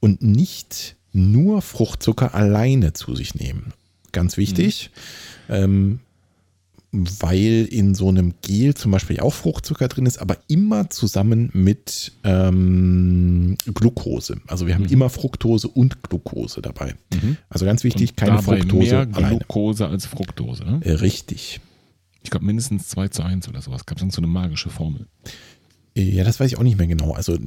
und nicht nur Fruchtzucker alleine zu sich nehmen. Ganz wichtig, ähm, weil in so einem Gel zum Beispiel auch Fruchtzucker drin ist, aber immer zusammen mit ähm, Glucose. Also wir haben immer Fructose und Glucose dabei. Also ganz wichtig, Und keine Fructose mehr alleine. Glucose als Fructose. Ne? Äh, Richtig. Ich glaube mindestens 2 zu 1 oder sowas. Gab es so eine magische Formel. Ja, das weiß ich auch nicht mehr genau. Also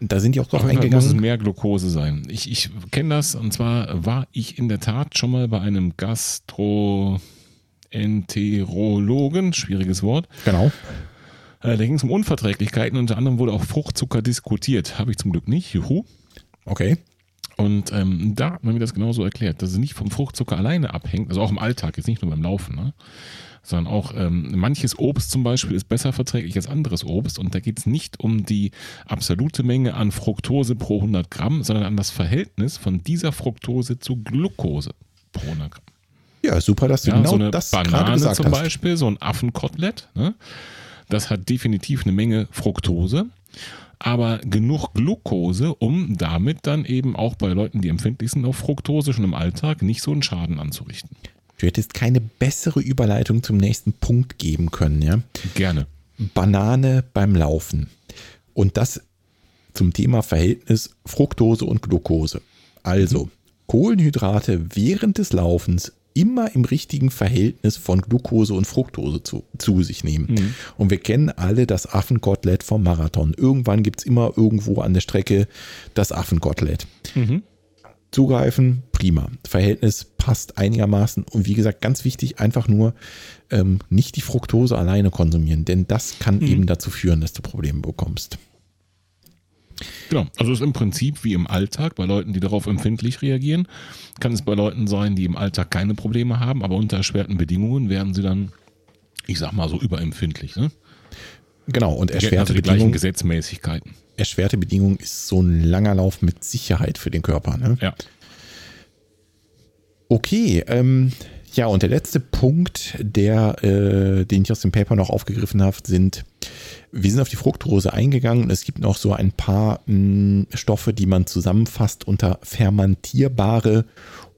da sind die auch drauf Auf Fall muss es eingegangen. mehr Glucose sein. Ich, ich kenne das und zwar war ich in der Tat schon mal bei einem Gastroenterologen, schwieriges Wort. Genau. Äh, da ging es um Unverträglichkeiten. Unter anderem wurde auch Fruchtzucker diskutiert. Habe ich zum Glück nicht. Juhu. Okay. Und ähm, da hat man mir das genauso erklärt, dass es nicht vom Fruchtzucker alleine abhängt, also auch im Alltag, jetzt nicht nur beim Laufen, ne? Sondern auch ähm, manches Obst zum Beispiel ist besser verträglich als anderes Obst und da geht es nicht um die absolute Menge an Fructose pro 100 Gramm, sondern an das Verhältnis von dieser Fructose zu Glucose pro 100 Gramm. Ja, super, dass du Ja, genau so eine das Banane gesagt zum hast. Beispiel, so ein Affenkotelett, ne? das hat definitiv eine Menge Fructose, aber genug Glucose, um damit dann eben auch bei Leuten, die empfindlich sind auf Fructose, schon im Alltag nicht so einen Schaden anzurichten. Du hättest keine bessere Überleitung zum nächsten Punkt geben können, ja? Gerne. Banane beim Laufen. Und das zum Thema Verhältnis Fructose und Glucose. Also, Kohlenhydrate während des Laufens immer im richtigen Verhältnis von Glucose und Fructose zu, zu sich nehmen. Und wir kennen alle das Affenkotelett vom Marathon. Irgendwann gibt es immer irgendwo an der Strecke das Affenkotelett. Zugreifen, prima. Verhältnis passt einigermaßen. Und wie gesagt, ganz wichtig, einfach nur ähm, nicht die Fructose alleine konsumieren, denn das kann eben dazu führen, dass du Probleme bekommst. Genau. Also es ist im Prinzip wie im Alltag bei Leuten, die darauf empfindlich reagieren. Kann es bei Leuten sein, die im Alltag keine Probleme haben, aber unter erschwerten Bedingungen werden sie dann, ich sag mal so, überempfindlich. Ne? Genau, und erschwerte also die gleichen Bedingungen, Gesetzmäßigkeiten. erschwerte Bedingungen ist so ein langer Lauf mit Sicherheit für den Körper. Ne? Ja. Okay, ähm, ja, und der letzte Punkt, der, äh, den ich aus dem Paper noch aufgegriffen habe, sind, wir sind auf die Fructose eingegangen und es gibt noch so ein paar mh, Stoffe, die man zusammenfasst unter fermentierbare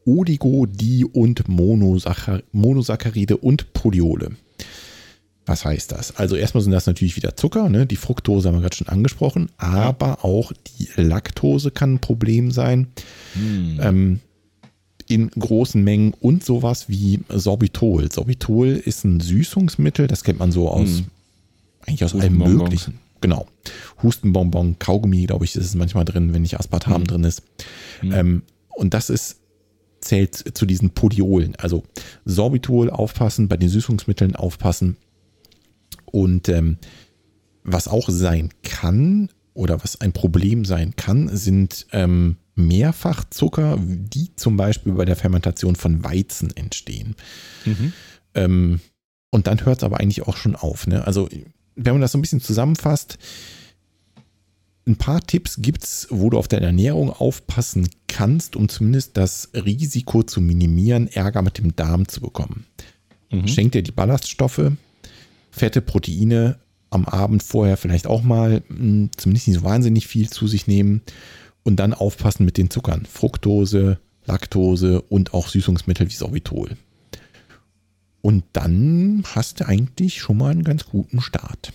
Oligo-, Di- und Monosaccharide, Monosaccharide und Polyole. Was heißt das? Also erstmal sind das natürlich wieder Zucker, ne? die Fructose haben wir gerade schon angesprochen, aber auch die Laktose kann ein Problem sein. Ähm, in großen Mengen und sowas wie Sorbitol. Sorbitol ist ein Süßungsmittel, das kennt man so aus, eigentlich aus allem möglichen. Genau. Hustenbonbon, Kaugummi, glaube ich, ist es manchmal drin, wenn nicht Aspartam drin ist. Ähm, und das ist, zählt zu diesen Podiolen. Also Sorbitol aufpassen, bei den Süßungsmitteln aufpassen. Und ähm, was auch sein kann oder was ein Problem sein kann, sind ähm, Mehrfachzucker, die zum Beispiel bei der Fermentation von Weizen entstehen. Ähm, und dann hört es aber eigentlich auch schon auf. Ne? Also, wenn man das so ein bisschen zusammenfasst, ein paar Tipps gibt es, wo du auf deine Ernährung aufpassen kannst, um zumindest das Risiko zu minimieren, Ärger mit dem Darm zu bekommen. Schenk dir die Ballaststoffe, fette Proteine am Abend vorher vielleicht auch mal, mh, zumindest nicht so wahnsinnig viel zu sich nehmen und dann aufpassen mit den Zuckern. Fructose, Laktose und auch Süßungsmittel wie Sorbitol. Und dann hast du eigentlich schon mal einen ganz guten Start.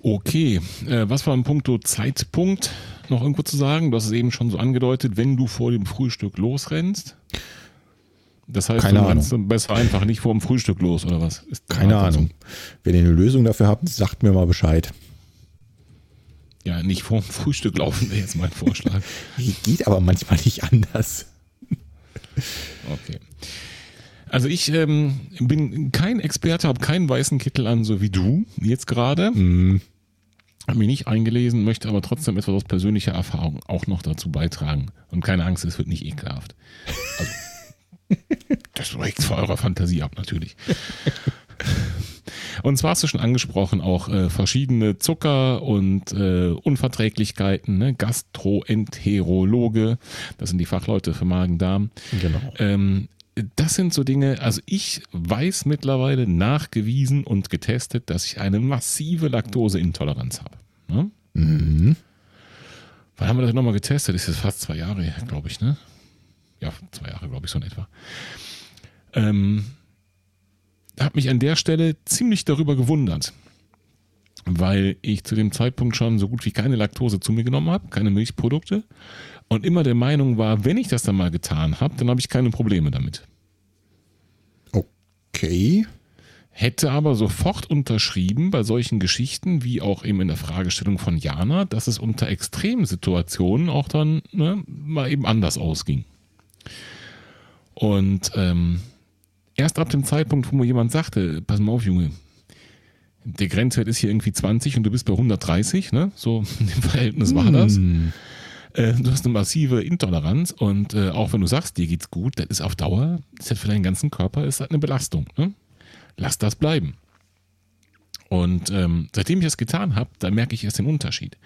Okay, äh, was war im Punkto Zeitpunkt noch irgendwo zu sagen? Du hast es eben schon so angedeutet, wenn du vor dem Frühstück losrennst. Das heißt, Keine du rennst besser einfach nicht vor dem Frühstück los, oder was? Ist Keine? Ahnung. Wenn ihr eine Lösung dafür habt, sagt mir mal Bescheid. Ja, nicht vor dem Frühstück laufen wäre jetzt mein Vorschlag. Geht aber manchmal nicht anders. Okay. Also ich ähm, bin kein Experte, habe keinen weißen Kittel an, so wie du jetzt gerade. Habe mich nicht eingelesen, möchte aber trotzdem etwas aus persönlicher Erfahrung auch noch dazu beitragen. Und keine Angst, es wird nicht ekelhaft. Also, das regt vor eurer Fantasie ab, natürlich. Und zwar hast du schon angesprochen, auch äh, verschiedene Zucker und äh, Unverträglichkeiten, ne? Gastroenterologe, das sind die Fachleute für Magen-Darm. Genau. Ähm, das sind so Dinge, also ich weiß mittlerweile nachgewiesen und getestet, dass ich eine massive Laktoseintoleranz habe. Ne? Mhm. Wann haben wir das nochmal getestet? Das ist jetzt fast zwei Jahre, her, glaube ich, ne? Ja, zwei Jahre, glaube ich, so in etwa. Ähm, habe mich an der Stelle ziemlich darüber gewundert, weil ich zu dem Zeitpunkt schon so gut wie keine Laktose zu mir genommen habe, keine Milchprodukte und immer der Meinung war, wenn ich das dann mal getan habe, dann habe ich keine Probleme damit. Okay. Hätte aber sofort unterschrieben bei solchen Geschichten, wie auch eben in der Fragestellung von Jana, dass es unter Extremsituationen auch dann ne, mal eben anders ausging. Und ähm, erst ab dem Zeitpunkt, wo mir jemand sagte, pass mal auf, Junge, der Grenzwert ist hier irgendwie 20 und du bist bei 130, ne? So in dem Verhältnis war das. Äh, du hast eine massive Intoleranz und äh, auch wenn du sagst, dir geht's gut, das ist auf Dauer, das ist für deinen ganzen Körper ist halt eine Belastung. Ne? Lass das bleiben. Und ähm, seitdem ich das getan habe, da merke ich erst den Unterschied.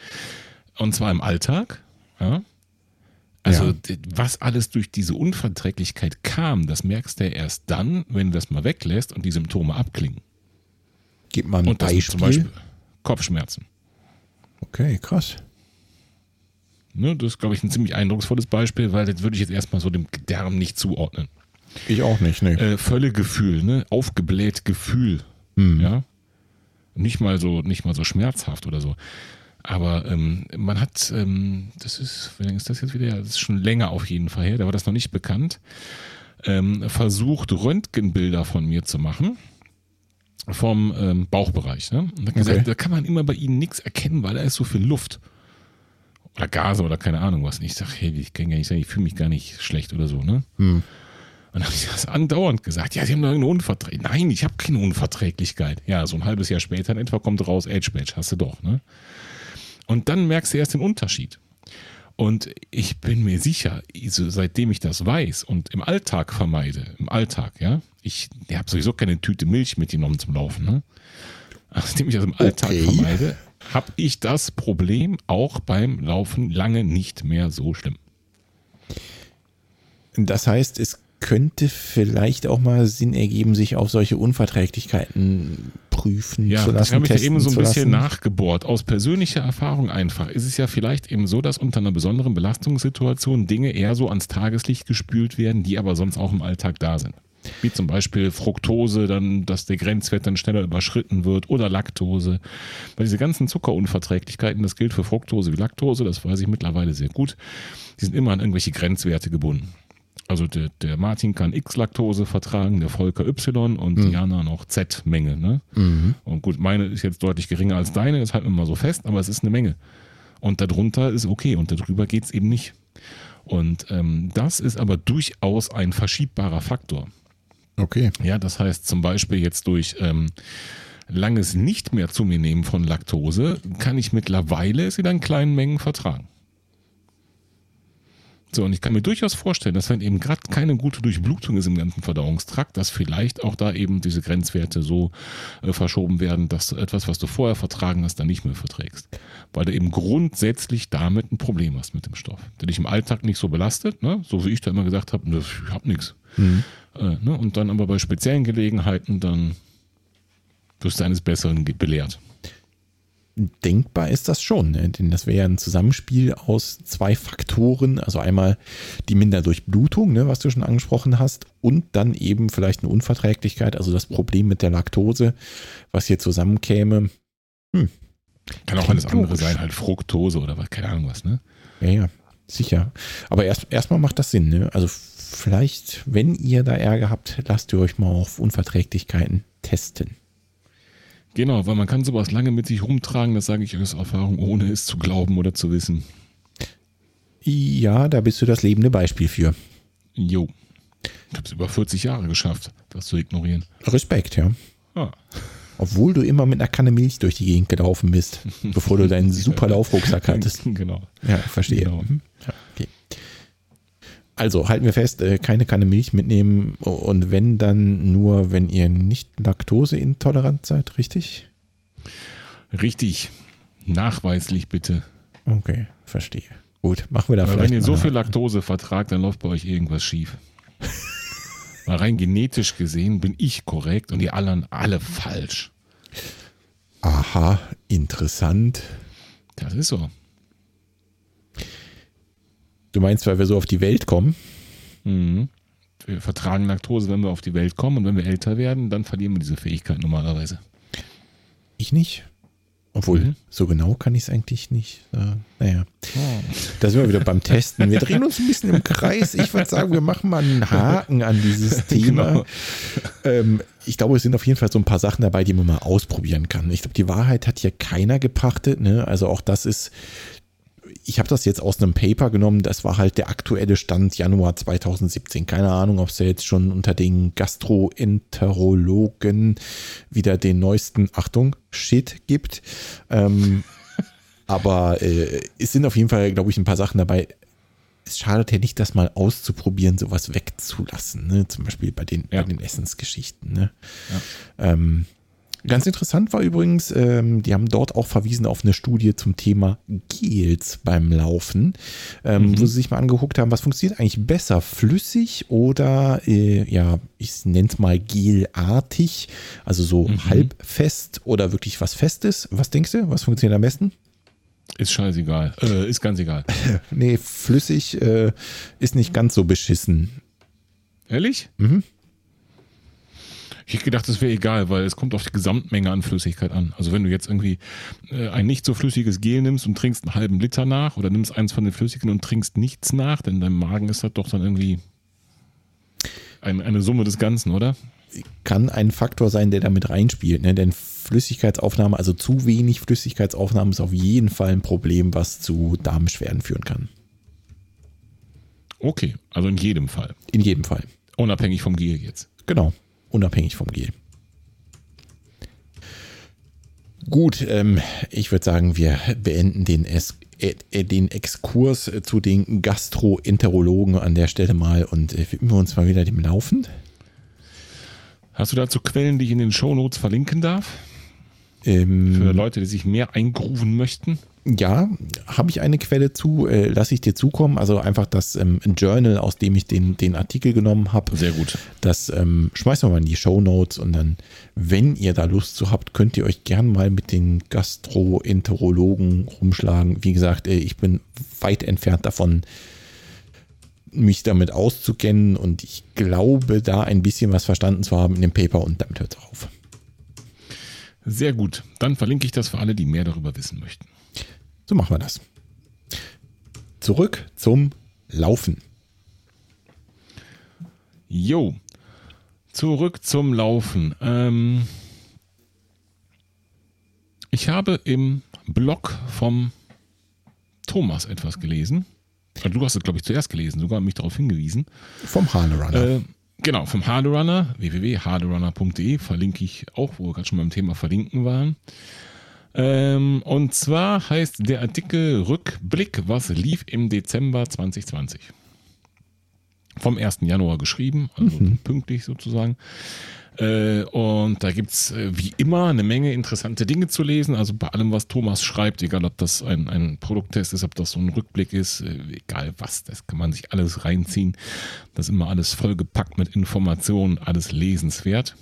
Und zwar im Alltag. Ja? Also Ja. was alles durch diese Unverträglichkeit kam, das merkst du ja erst dann, wenn du das mal weglässt und die Symptome abklingen. Gib mal ein Und Beispiel. zum Beispiel Kopfschmerzen. Okay, krass. Ne, das ist, glaube ich, ein ziemlich eindrucksvolles Beispiel, weil das würde ich jetzt erstmal so dem Darm nicht zuordnen. Ich auch nicht, ne. Äh, Völlegefühl, ne? Aufgebläht Gefühl. Hm. Ja. Nicht mal so, nicht mal so schmerzhaft oder so. Aber ähm, man hat, ähm, das ist, wie lange ist das jetzt wieder? Das ist schon länger auf jeden Fall her, da war das noch nicht bekannt. Ähm, versucht, Röntgenbilder von mir zu machen. Vom ähm, Bauchbereich. Ne? Und hat gesagt, Okay. da kann man immer bei ihnen nichts erkennen, weil da ist so viel Luft. Oder Gase oder keine Ahnung was. Und ich sage, hey, ich kann gar nicht sagen, ich fühle mich gar nicht schlecht oder so. Ne? Hm. Und dann habe ich das andauernd gesagt. Ja, Sie haben doch eine Unverträglichkeit. Nein, ich habe keine Unverträglichkeit. Ja, so ein halbes Jahr später in etwa kommt raus, Age Badge, hast du doch. Ne? Und dann merkst du erst den Unterschied. Und ich bin mir sicher, seitdem ich das weiß und im Alltag vermeide, im Alltag, ja, ich, habe sowieso keine Tüte Milch mitgenommen zum Laufen, ne? Nachdem ich das im Alltag Okay. vermeide, habe ich das Problem auch beim Laufen lange nicht mehr so schlimm. Das heißt, es könnte vielleicht auch mal Sinn ergeben, sich auf solche Unverträglichkeiten prüfen Ja, zu das lassen, habe ich ja testen eben so ein bisschen nachgebohrt. Aus persönlicher Erfahrung einfach ist es ja vielleicht eben so, dass unter einer besonderen Belastungssituation Dinge eher so ans Tageslicht gespült werden, die aber sonst auch im Alltag da sind. Wie zum Beispiel Fructose, dann, dass der Grenzwert dann schneller überschritten wird oder Laktose. Weil diese ganzen Zuckerunverträglichkeiten, das gilt für Fructose wie Laktose, das weiß ich mittlerweile sehr gut, die sind immer an irgendwelche Grenzwerte gebunden. Also der, der Martin kann X-Laktose vertragen, der Volker Y und Diana noch Z-Menge. Ne? Mhm. Und gut, meine ist jetzt deutlich geringer als deine, das halten wir mal so fest, aber es ist eine Menge. Und darunter ist okay und darüber geht es eben nicht. Und ähm, das ist aber durchaus ein verschiebbarer Faktor. Okay. Ja, das heißt zum Beispiel jetzt durch ähm, langes nicht mehr zu mir nehmen von Laktose, kann ich mittlerweile es wieder in kleinen Mengen vertragen. So, und ich kann mir durchaus vorstellen, dass wenn eben gerade keine gute Durchblutung ist im ganzen Verdauungstrakt, dass vielleicht auch da eben diese Grenzwerte so äh, verschoben werden, dass du etwas, was du vorher vertragen hast, dann nicht mehr verträgst. Weil du eben grundsätzlich damit ein Problem hast mit dem Stoff. Der dich im Alltag nicht so belastet, ne? so wie ich da immer gesagt habe, ne, ich hab nichts. Äh, ne? Und dann aber bei speziellen Gelegenheiten, dann wirst du eines Besseren belehrt. Denkbar ist das schon, ne? denn das wäre ja ein Zusammenspiel aus zwei Faktoren. Also einmal die Minderdurchblutung, ne, was du schon angesprochen hast, und dann eben vielleicht eine Unverträglichkeit, also das Problem mit der Laktose, was hier zusammenkäme. Kann auch Klingt alles andere logisch. sein, halt Fructose oder was, keine Ahnung was, ne? Ja, ja, sicher. Aber erst erstmal macht das Sinn. Ne? Also vielleicht, wenn ihr da Ärger habt, lasst ihr euch mal auf Unverträglichkeiten testen. Genau, weil man kann sowas lange mit sich rumtragen, das sage ich aus Erfahrung, ohne es zu glauben oder zu wissen. Ja, da bist du das lebende Beispiel für. Jo. Ich habe es über 40 Jahre geschafft, das zu ignorieren. Respekt, ja. Ah. Obwohl du immer mit einer Kanne Milch durch die Gegend gelaufen bist, bevor du deinen super Laufrucksack hattest. Genau. Ja, verstehe. Genau. Mhm. Ja. Also halten wir fest, äh, keine Kanne Milch mitnehmen und wenn dann nur, wenn ihr nicht laktoseintolerant seid, richtig? Richtig. Nachweislich bitte. Okay, verstehe. Gut, machen wir da Weil vielleicht wenn ihr so viel Laktose vertragt, dann läuft bei euch irgendwas schief. Weil rein genetisch gesehen bin ich korrekt und die anderen alle falsch. Aha, interessant. Das ist so. Du meinst, weil wir so auf die Welt kommen? Mhm. Wir vertragen Laktose, wenn wir auf die Welt kommen und wenn wir älter werden, dann verlieren wir diese Fähigkeit normalerweise. Ich nicht. Obwohl, Mhm. so genau kann ich es eigentlich nicht sagen. Naja, da sind wir wieder beim Testen. Wir drehen uns ein bisschen im Kreis. Ich würde sagen, wir machen mal einen Haken an dieses Thema. Genau. Ähm, ich glaube, es sind auf jeden Fall so ein paar Sachen dabei, die man mal ausprobieren kann. Ich glaube, die Wahrheit hat hier keiner gepachtet. Ne? Also auch das ist, ich habe das jetzt aus einem Paper genommen, das war halt der aktuelle Stand Januar 2017. Keine Ahnung, ob es jetzt schon unter den Gastroenterologen wieder den neuesten, Achtung, Shit gibt. Ähm, aber äh, es sind auf jeden Fall, glaube ich, ein paar Sachen dabei. Es schadet ja nicht, das mal auszuprobieren, sowas wegzulassen. Ne? Zum Beispiel bei den, Ja. bei den Essensgeschichten. Ne? Ähm, ganz interessant war übrigens, ähm, die haben dort auch verwiesen auf eine Studie zum Thema Gels beim Laufen, ähm, wo sie sich mal angeguckt haben, was funktioniert eigentlich besser, flüssig oder, äh, ja, ich nenne es mal gelartig, also so halbfest oder wirklich was Festes. Was denkst du, was funktioniert am besten? Ist scheißegal. Äh, ist ganz egal. Nee, flüssig äh, ist nicht ganz so beschissen. Ehrlich? Mhm. Ich hätte gedacht, es wäre egal, weil es kommt auf die Gesamtmenge an Flüssigkeit an. Also wenn du jetzt irgendwie äh, ein nicht so flüssiges Gel nimmst und trinkst einen halben Liter nach oder nimmst eins von den Flüssigen und trinkst nichts nach, denn dein Magen ist das doch dann irgendwie ein, eine Summe des Ganzen, oder? kann ein Faktor sein, der damit reinspielt. Ne? Denn Flüssigkeitsaufnahme, also zu wenig Flüssigkeitsaufnahme ist auf jeden Fall ein Problem, was zu Darmbeschwerden führen kann. Okay, also in jedem Fall. In jedem Fall. Unabhängig vom Gel jetzt. Genau. Unabhängig vom Gel. Gut, ähm, ich würde sagen, wir beenden den, es äh, äh, den Exkurs äh, zu den Gastroenterologen an der Stelle mal und äh, widmen wir uns mal wieder dem Laufen. Hast du dazu Quellen, die ich in den Shownotes verlinken darf? Ähm, Für Leute, die sich mehr eingrooven möchten? Ja, habe ich eine Quelle zu, äh, lasse ich dir zukommen. Also einfach das ähm, Journal, aus dem ich den, den Artikel genommen habe. Sehr gut. Das ähm, schmeißen wir mal in die Show Notes und dann, wenn ihr da Lust zu habt, könnt ihr euch gern mal mit den Gastroenterologen rumschlagen. Wie gesagt, äh, ich bin weit entfernt davon, mich damit auszukennen und ich glaube, da ein bisschen was verstanden zu haben in dem Paper und damit hört es auf. Sehr gut. Dann verlinke ich das für alle, die mehr darüber wissen möchten. So machen wir das. Zurück zum Laufen. Jo, zurück zum Laufen. Ähm, ich habe im Blog vom Thomas etwas gelesen. Also Du hast es, glaube ich, zuerst gelesen, sogar mich darauf hingewiesen. Vom Harlerunner. Äh, genau, vom Harderunner, www.harderunner.de, verlinke ich auch, wo wir gerade schon beim Thema Verlinken waren. Ähm, und zwar heißt der Artikel Rückblick, was lief im Dezember 2020. Vom 1. Januar geschrieben, also pünktlich sozusagen. Äh, und da gibt es äh, wie immer eine Menge interessante Dinge zu lesen. Also bei allem, was Thomas schreibt, egal ob das ein, ein Produkttest ist, ob das so ein Rückblick ist, äh, egal was, das kann man sich alles reinziehen. Das ist immer alles vollgepackt mit Informationen, alles lesenswert.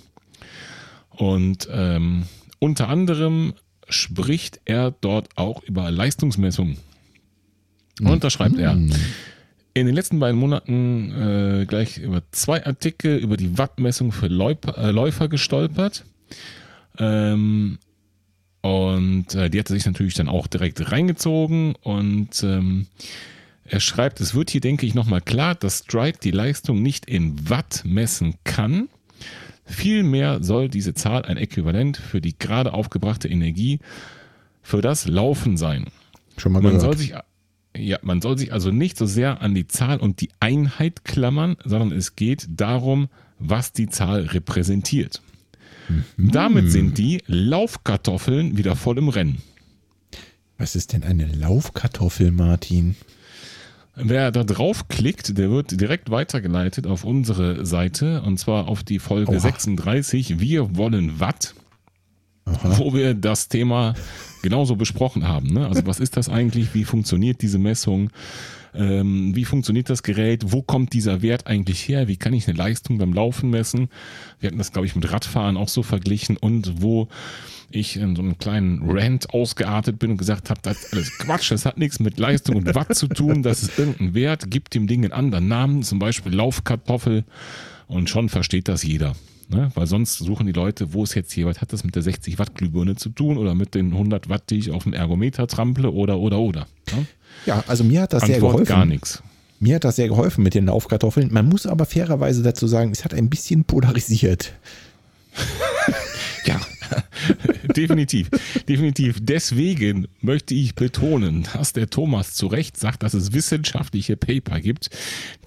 Und ähm, unter anderem spricht er dort auch über Leistungsmessungen. Und da schreibt er, in den letzten beiden Monaten äh, gleich über zwei Artikel über die Wattmessung für Läufer, äh, Läufer gestolpert. Ähm, und äh, die hat er sich natürlich dann auch direkt reingezogen. Und ähm, er schreibt, es wird hier, denke ich, nochmal klar, dass Stride die Leistung nicht in Watt messen kann. Vielmehr soll diese Zahl ein Äquivalent für die gerade aufgebrachte Energie für das Laufen sein. Schon mal Man gehört. soll sich ja, man soll sich also nicht so sehr an die Zahl und die Einheit klammern, sondern es geht darum, was die Zahl repräsentiert. Mhm. Damit sind die Laufkartoffeln wieder voll im Rennen. Was ist denn eine Laufkartoffel, Martin? Wer da draufklickt, der wird direkt weitergeleitet auf unsere Seite und zwar auf die Folge Oha. 36. Wir wollen Watt, Aha. wo wir das Thema genauso besprochen haben. Ne? Also was ist das eigentlich? Wie funktioniert diese Messung? Ähm, wie funktioniert das Gerät? Wo kommt dieser Wert eigentlich her? Wie kann ich eine Leistung beim Laufen messen? Wir hatten das, glaube ich, mit Radfahren auch so verglichen und wo ich in so einem kleinen Rant ausgeartet bin und gesagt habe, das ist alles Quatsch, das hat nichts mit Leistung und Watt zu tun, das ist irgendein Wert, gibt dem Ding einen anderen Namen, zum Beispiel Laufkartoffel und schon versteht das jeder. Ne? Weil sonst suchen die Leute, wo es jetzt hier, was hat das mit der 60 Watt Glühbirne zu tun oder mit den 100 Watt, die ich auf dem Ergometer trample oder, oder, oder. Ne? Ja, also mir hat das Antwort sehr geholfen. gar nichts. Mir hat das sehr geholfen mit den Laufkartoffeln. Man muss aber fairerweise dazu sagen, es hat ein bisschen polarisiert. ja, definitiv, definitiv. Deswegen möchte ich betonen, dass der Thomas zu Recht sagt, dass es wissenschaftliche Paper gibt,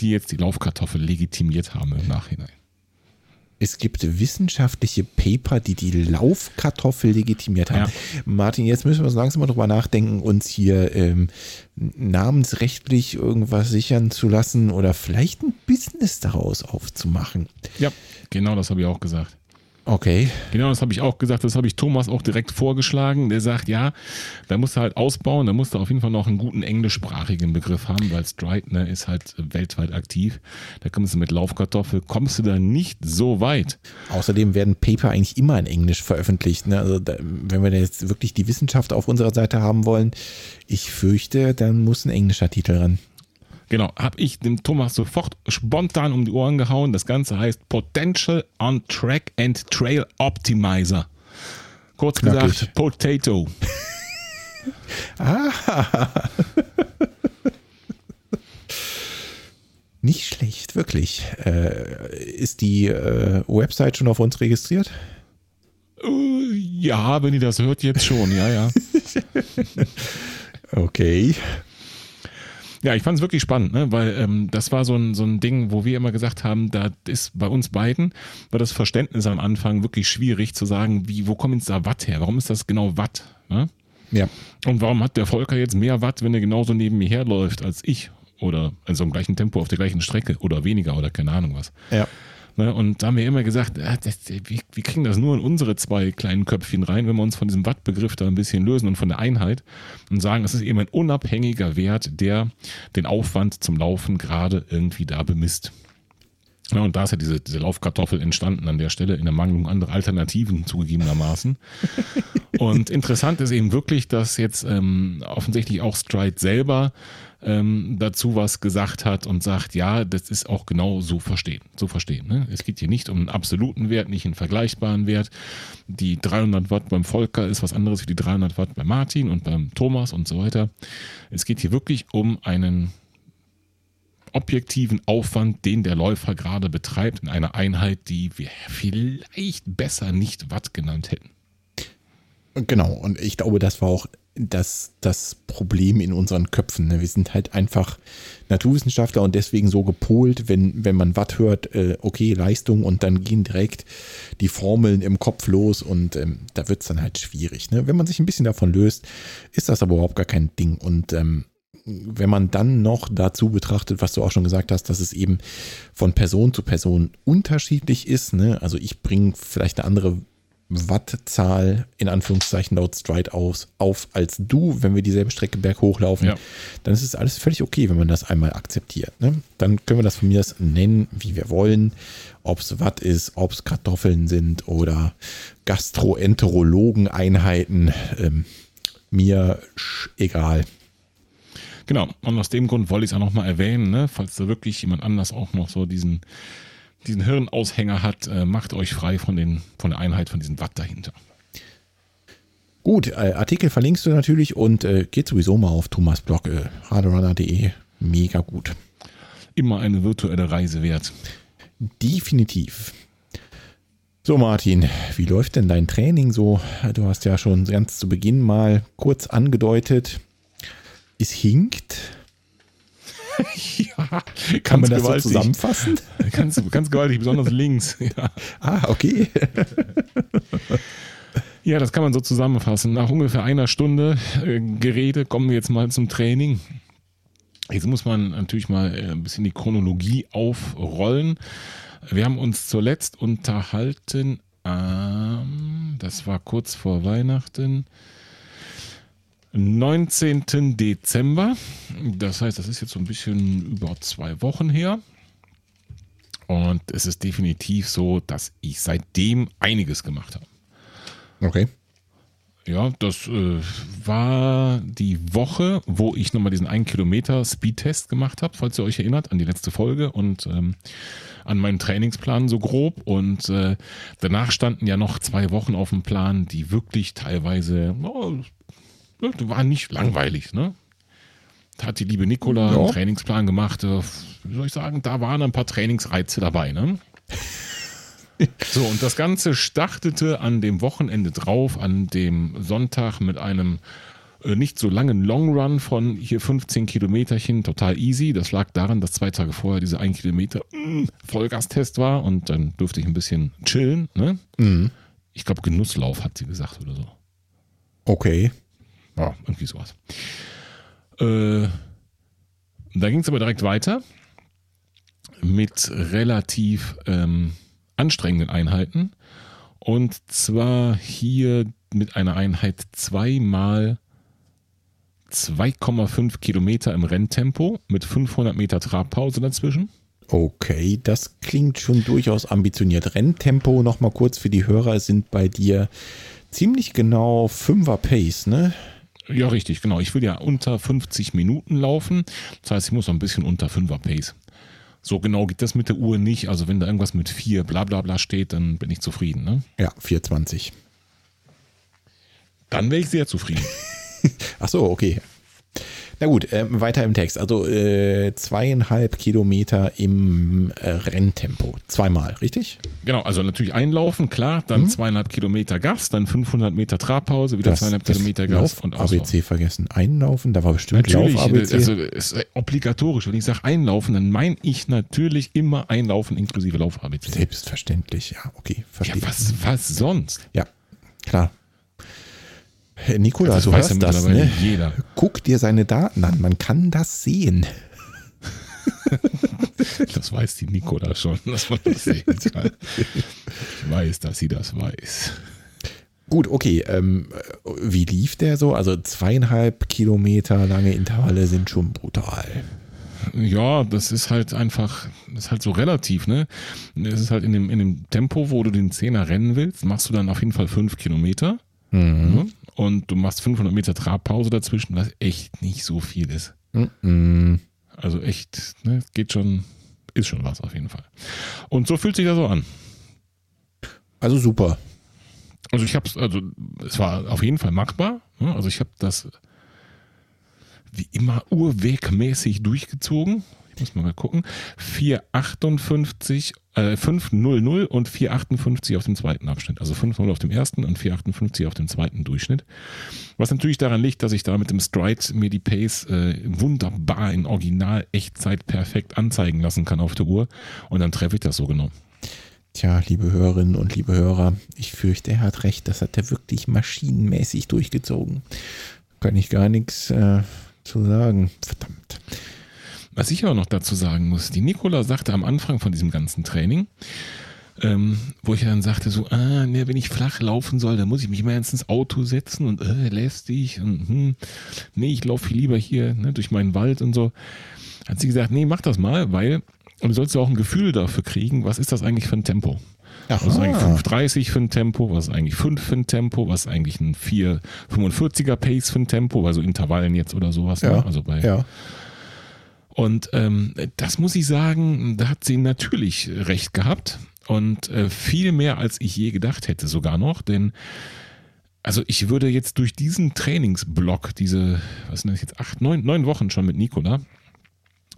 die jetzt die Laufkartoffel legitimiert haben im Nachhinein. Es gibt wissenschaftliche Paper, die die Laufkartoffel legitimiert haben. Ja. Martin, jetzt müssen wir so langsam mal drüber nachdenken, uns hier ähm, namensrechtlich irgendwas sichern zu lassen oder vielleicht ein Business daraus aufzumachen. Ja, genau das habe ich auch gesagt. Okay. Genau, das habe ich auch gesagt. Das habe ich Thomas auch direkt vorgeschlagen. Der sagt, ja, da musst du halt ausbauen. Da musst du auf jeden Fall noch einen guten englischsprachigen Begriff haben, weil Stride ne, ist halt weltweit aktiv. Da kommst du mit Laufkartoffel, kommst du da nicht so weit. Außerdem werden Paper eigentlich immer in Englisch veröffentlicht. Ne? Also da, wenn wir jetzt wirklich die Wissenschaft auf unserer Seite haben wollen, ich fürchte, dann muss ein englischer Titel ran. Genau, habe ich dem Thomas sofort spontan um die Ohren gehauen. Das Ganze heißt Potential on Track and Trail Optimizer. Kurz Knackig. gesagt, Potato. ah. Nicht schlecht, wirklich. Äh, ist die äh, Website schon auf uns registriert? Uh, ja, wenn ihr das hört, jetzt schon, ja, ja. okay. Ja, ich fand es wirklich spannend, ne? weil ähm, das war so ein, so ein Ding, wo wir immer gesagt haben, da ist bei uns beiden, war das Verständnis am Anfang wirklich schwierig zu sagen, wie, wo kommt jetzt da Watt her? Warum ist das genau Watt? Ne? Ja. Und warum hat der Volker jetzt mehr Watt, wenn er genauso neben mir herläuft als ich? Oder in so einem gleichen Tempo auf der gleichen Strecke oder weniger oder keine Ahnung was. Ja. Ne, und da haben wir immer gesagt, äh, das, wir, wir, kriegen das nur in unsere zwei kleinen Köpfchen rein, wenn wir uns von diesem Wattbegriff da ein bisschen lösen und von der Einheit und sagen, es ist eben ein unabhängiger Wert, der den Aufwand zum Laufen gerade irgendwie da bemisst. Ja, und da ist ja diese, diese Laufkartoffel entstanden an der Stelle in der Mangelung anderer Alternativen zugegebenermaßen. und interessant ist eben wirklich, dass jetzt ähm, offensichtlich auch Stride selber ähm, dazu was gesagt hat und sagt, ja, das ist auch genau so verstehen. So verstehen. Ne? Es geht hier nicht um einen absoluten Wert, nicht einen vergleichbaren Wert. Die 300 Watt beim Volker ist was anderes wie die 300 Watt bei Martin und beim Thomas und so weiter. Es geht hier wirklich um einen objektiven Aufwand, den der Läufer gerade betreibt in einer Einheit, die wir vielleicht besser nicht Watt genannt hätten. Genau, und ich glaube, das war auch das, das Problem in unseren Köpfen. Ne? Wir sind halt einfach Naturwissenschaftler und deswegen so gepolt, wenn, wenn man Watt hört, äh, okay, Leistung und dann gehen direkt die Formeln im Kopf los und ähm, da wird es dann halt schwierig. Ne? Wenn man sich ein bisschen davon löst, ist das aber überhaupt gar kein Ding. Und ähm, wenn man dann noch dazu betrachtet, was du auch schon gesagt hast, dass es eben von Person zu Person unterschiedlich ist, ne? also ich bringe vielleicht eine andere Wattzahl in Anführungszeichen laut Stride aus, auf als du, wenn wir dieselbe Strecke berghoch laufen, ja. dann ist es alles völlig okay, wenn man das einmal akzeptiert. Ne? Dann können wir das von mir das nennen, wie wir wollen. Ob es Watt ist, ob es Kartoffeln sind oder Gastroenterologen-Einheiten. Ähm, mir egal. Genau, und aus dem Grund wollte ich es auch nochmal erwähnen, ne? falls da wirklich jemand anders auch noch so diesen diesen Hirnaushänger hat, äh, macht euch frei von, den, von der Einheit von diesem Watt dahinter. Gut, äh, Artikel verlinkst du natürlich und äh, geht sowieso mal auf Thomas Blog, äh, harderunner.de. Mega gut. Immer eine virtuelle Reise wert. Definitiv. So, Martin, wie läuft denn dein Training so? Du hast ja schon ganz zu Beginn mal kurz angedeutet, es hinkt. ja, kann man das gewaltig. so zusammenfassen? Ganz, ganz gewaltig, besonders links. Ja. Ah, okay. ja, das kann man so zusammenfassen. Nach ungefähr einer Stunde äh, Gerede kommen wir jetzt mal zum Training. Jetzt muss man natürlich mal äh, ein bisschen die Chronologie aufrollen. Wir haben uns zuletzt unterhalten, ähm, das war kurz vor Weihnachten, 19. Dezember. Das heißt, das ist jetzt so ein bisschen über zwei Wochen her. Und es ist definitiv so, dass ich seitdem einiges gemacht habe. Okay. Ja, das äh, war die Woche, wo ich nochmal diesen 1 Kilometer Speedtest gemacht habe, falls ihr euch erinnert, an die letzte Folge und ähm, an meinen Trainingsplan so grob. Und äh, danach standen ja noch zwei Wochen auf dem Plan, die wirklich teilweise oh, waren nicht langweilig. Ne? Da hat die liebe Nicola ja. einen Trainingsplan gemacht. Äh, wie soll ich sagen, da waren ein paar Trainingsreize dabei. Ne? So, und das Ganze startete an dem Wochenende drauf, an dem Sonntag mit einem äh, nicht so langen Long Run von hier 15 Kilometerchen, total easy. Das lag daran, dass zwei Tage vorher diese 1 Kilometer mm, Vollgastest war und dann durfte ich ein bisschen chillen. Ne? Mhm. Ich glaube, Genusslauf hat sie gesagt oder so. Okay. Ja, irgendwie sowas. Äh, da ging es aber direkt weiter mit relativ ähm, anstrengenden Einheiten. Und zwar hier mit einer Einheit zweimal 2,5 Kilometer im Renntempo mit 500 Meter Trabpause dazwischen. Okay, das klingt schon durchaus ambitioniert. Renntempo, nochmal kurz für die Hörer, sind bei dir ziemlich genau 5er Pace, ne? Ja, richtig, genau. Ich will ja unter 50 Minuten laufen. Das heißt, ich muss noch ein bisschen unter 5er Pace. So genau geht das mit der Uhr nicht. Also wenn da irgendwas mit 4 bla bla bla steht, dann bin ich zufrieden. Ne? Ja, 420. Dann wäre ich sehr zufrieden. Ach so, okay. Na gut, äh, weiter im Text. Also äh, zweieinhalb Kilometer im äh, Renntempo. Zweimal, richtig? Genau, also natürlich einlaufen, klar, dann mhm. zweieinhalb Kilometer Gas, dann 500 Meter Trabpause, wieder das, zweieinhalb Kilometer Gas und auslaufen. ABC vergessen. Einlaufen, da war bestimmt natürlich, Lauf ABC. Also ist obligatorisch. Wenn ich sage einlaufen, dann meine ich natürlich immer einlaufen inklusive Lauf ABC. Selbstverständlich, ja, okay, verstehe. Ja, was, was sonst? Ja, klar. Nikola, also du hörst das, ne? Jeder. Guck dir seine Daten an, man kann das sehen. das weiß die Nikola schon, dass man das sehen kann. Ich weiß, dass sie das weiß. Gut, okay. Ähm, wie lief der so? Also zweieinhalb Kilometer lange Intervalle sind schon brutal. Ja, das ist halt einfach, das ist halt so relativ, ne? Es ist halt in dem, in dem Tempo, wo du den Zehner rennen willst, machst du dann auf jeden Fall fünf Kilometer. Mhm. Und du machst 500 Meter Trabpause dazwischen, was echt nicht so viel ist. Mhm. Also echt, ne, geht schon, ist schon was auf jeden Fall. Und so fühlt sich das so an. Also super. Also ich habe es, also es war auf jeden Fall machbar. Ne? Also ich habe das wie immer urwegmäßig durchgezogen. Ich muss mal gucken. 458 äh, 500 und 458 auf dem zweiten Abschnitt. Also 500 auf dem ersten und 458 auf dem zweiten Durchschnitt. Was natürlich daran liegt, dass ich da mit dem Stride mir die Pace äh, wunderbar in Original Echtzeit perfekt anzeigen lassen kann auf der Uhr. Und dann treffe ich das so genau. Tja, liebe Hörerinnen und liebe Hörer, ich fürchte, er hat recht. Das hat er wirklich maschinenmäßig durchgezogen. Kann ich gar nichts äh, zu sagen. Verdammt. Was ich aber noch dazu sagen muss, die Nicola sagte am Anfang von diesem ganzen Training, ähm, wo ich dann sagte so, ah, ne, wenn ich flach laufen soll, dann muss ich mich immer ins Auto setzen und äh, lästig und hm, nee, ich laufe viel lieber hier ne, durch meinen Wald und so. Hat sie gesagt, nee, mach das mal, weil und du sollst ja auch ein Gefühl dafür kriegen, was ist das eigentlich für ein Tempo? Aha. Was ist eigentlich 5,30 für ein Tempo? Was ist eigentlich 5 für ein Tempo? Was ist eigentlich ein 4,45er Pace für ein Tempo? Also Intervallen jetzt oder sowas. Ne? Ja, ne? Also bei ja. Und ähm, das muss ich sagen, da hat sie natürlich recht gehabt und äh, viel mehr als ich je gedacht hätte sogar noch, denn also ich würde jetzt durch diesen Trainingsblock, diese, was sind das jetzt, acht, neun, neun Wochen schon mit Nikola,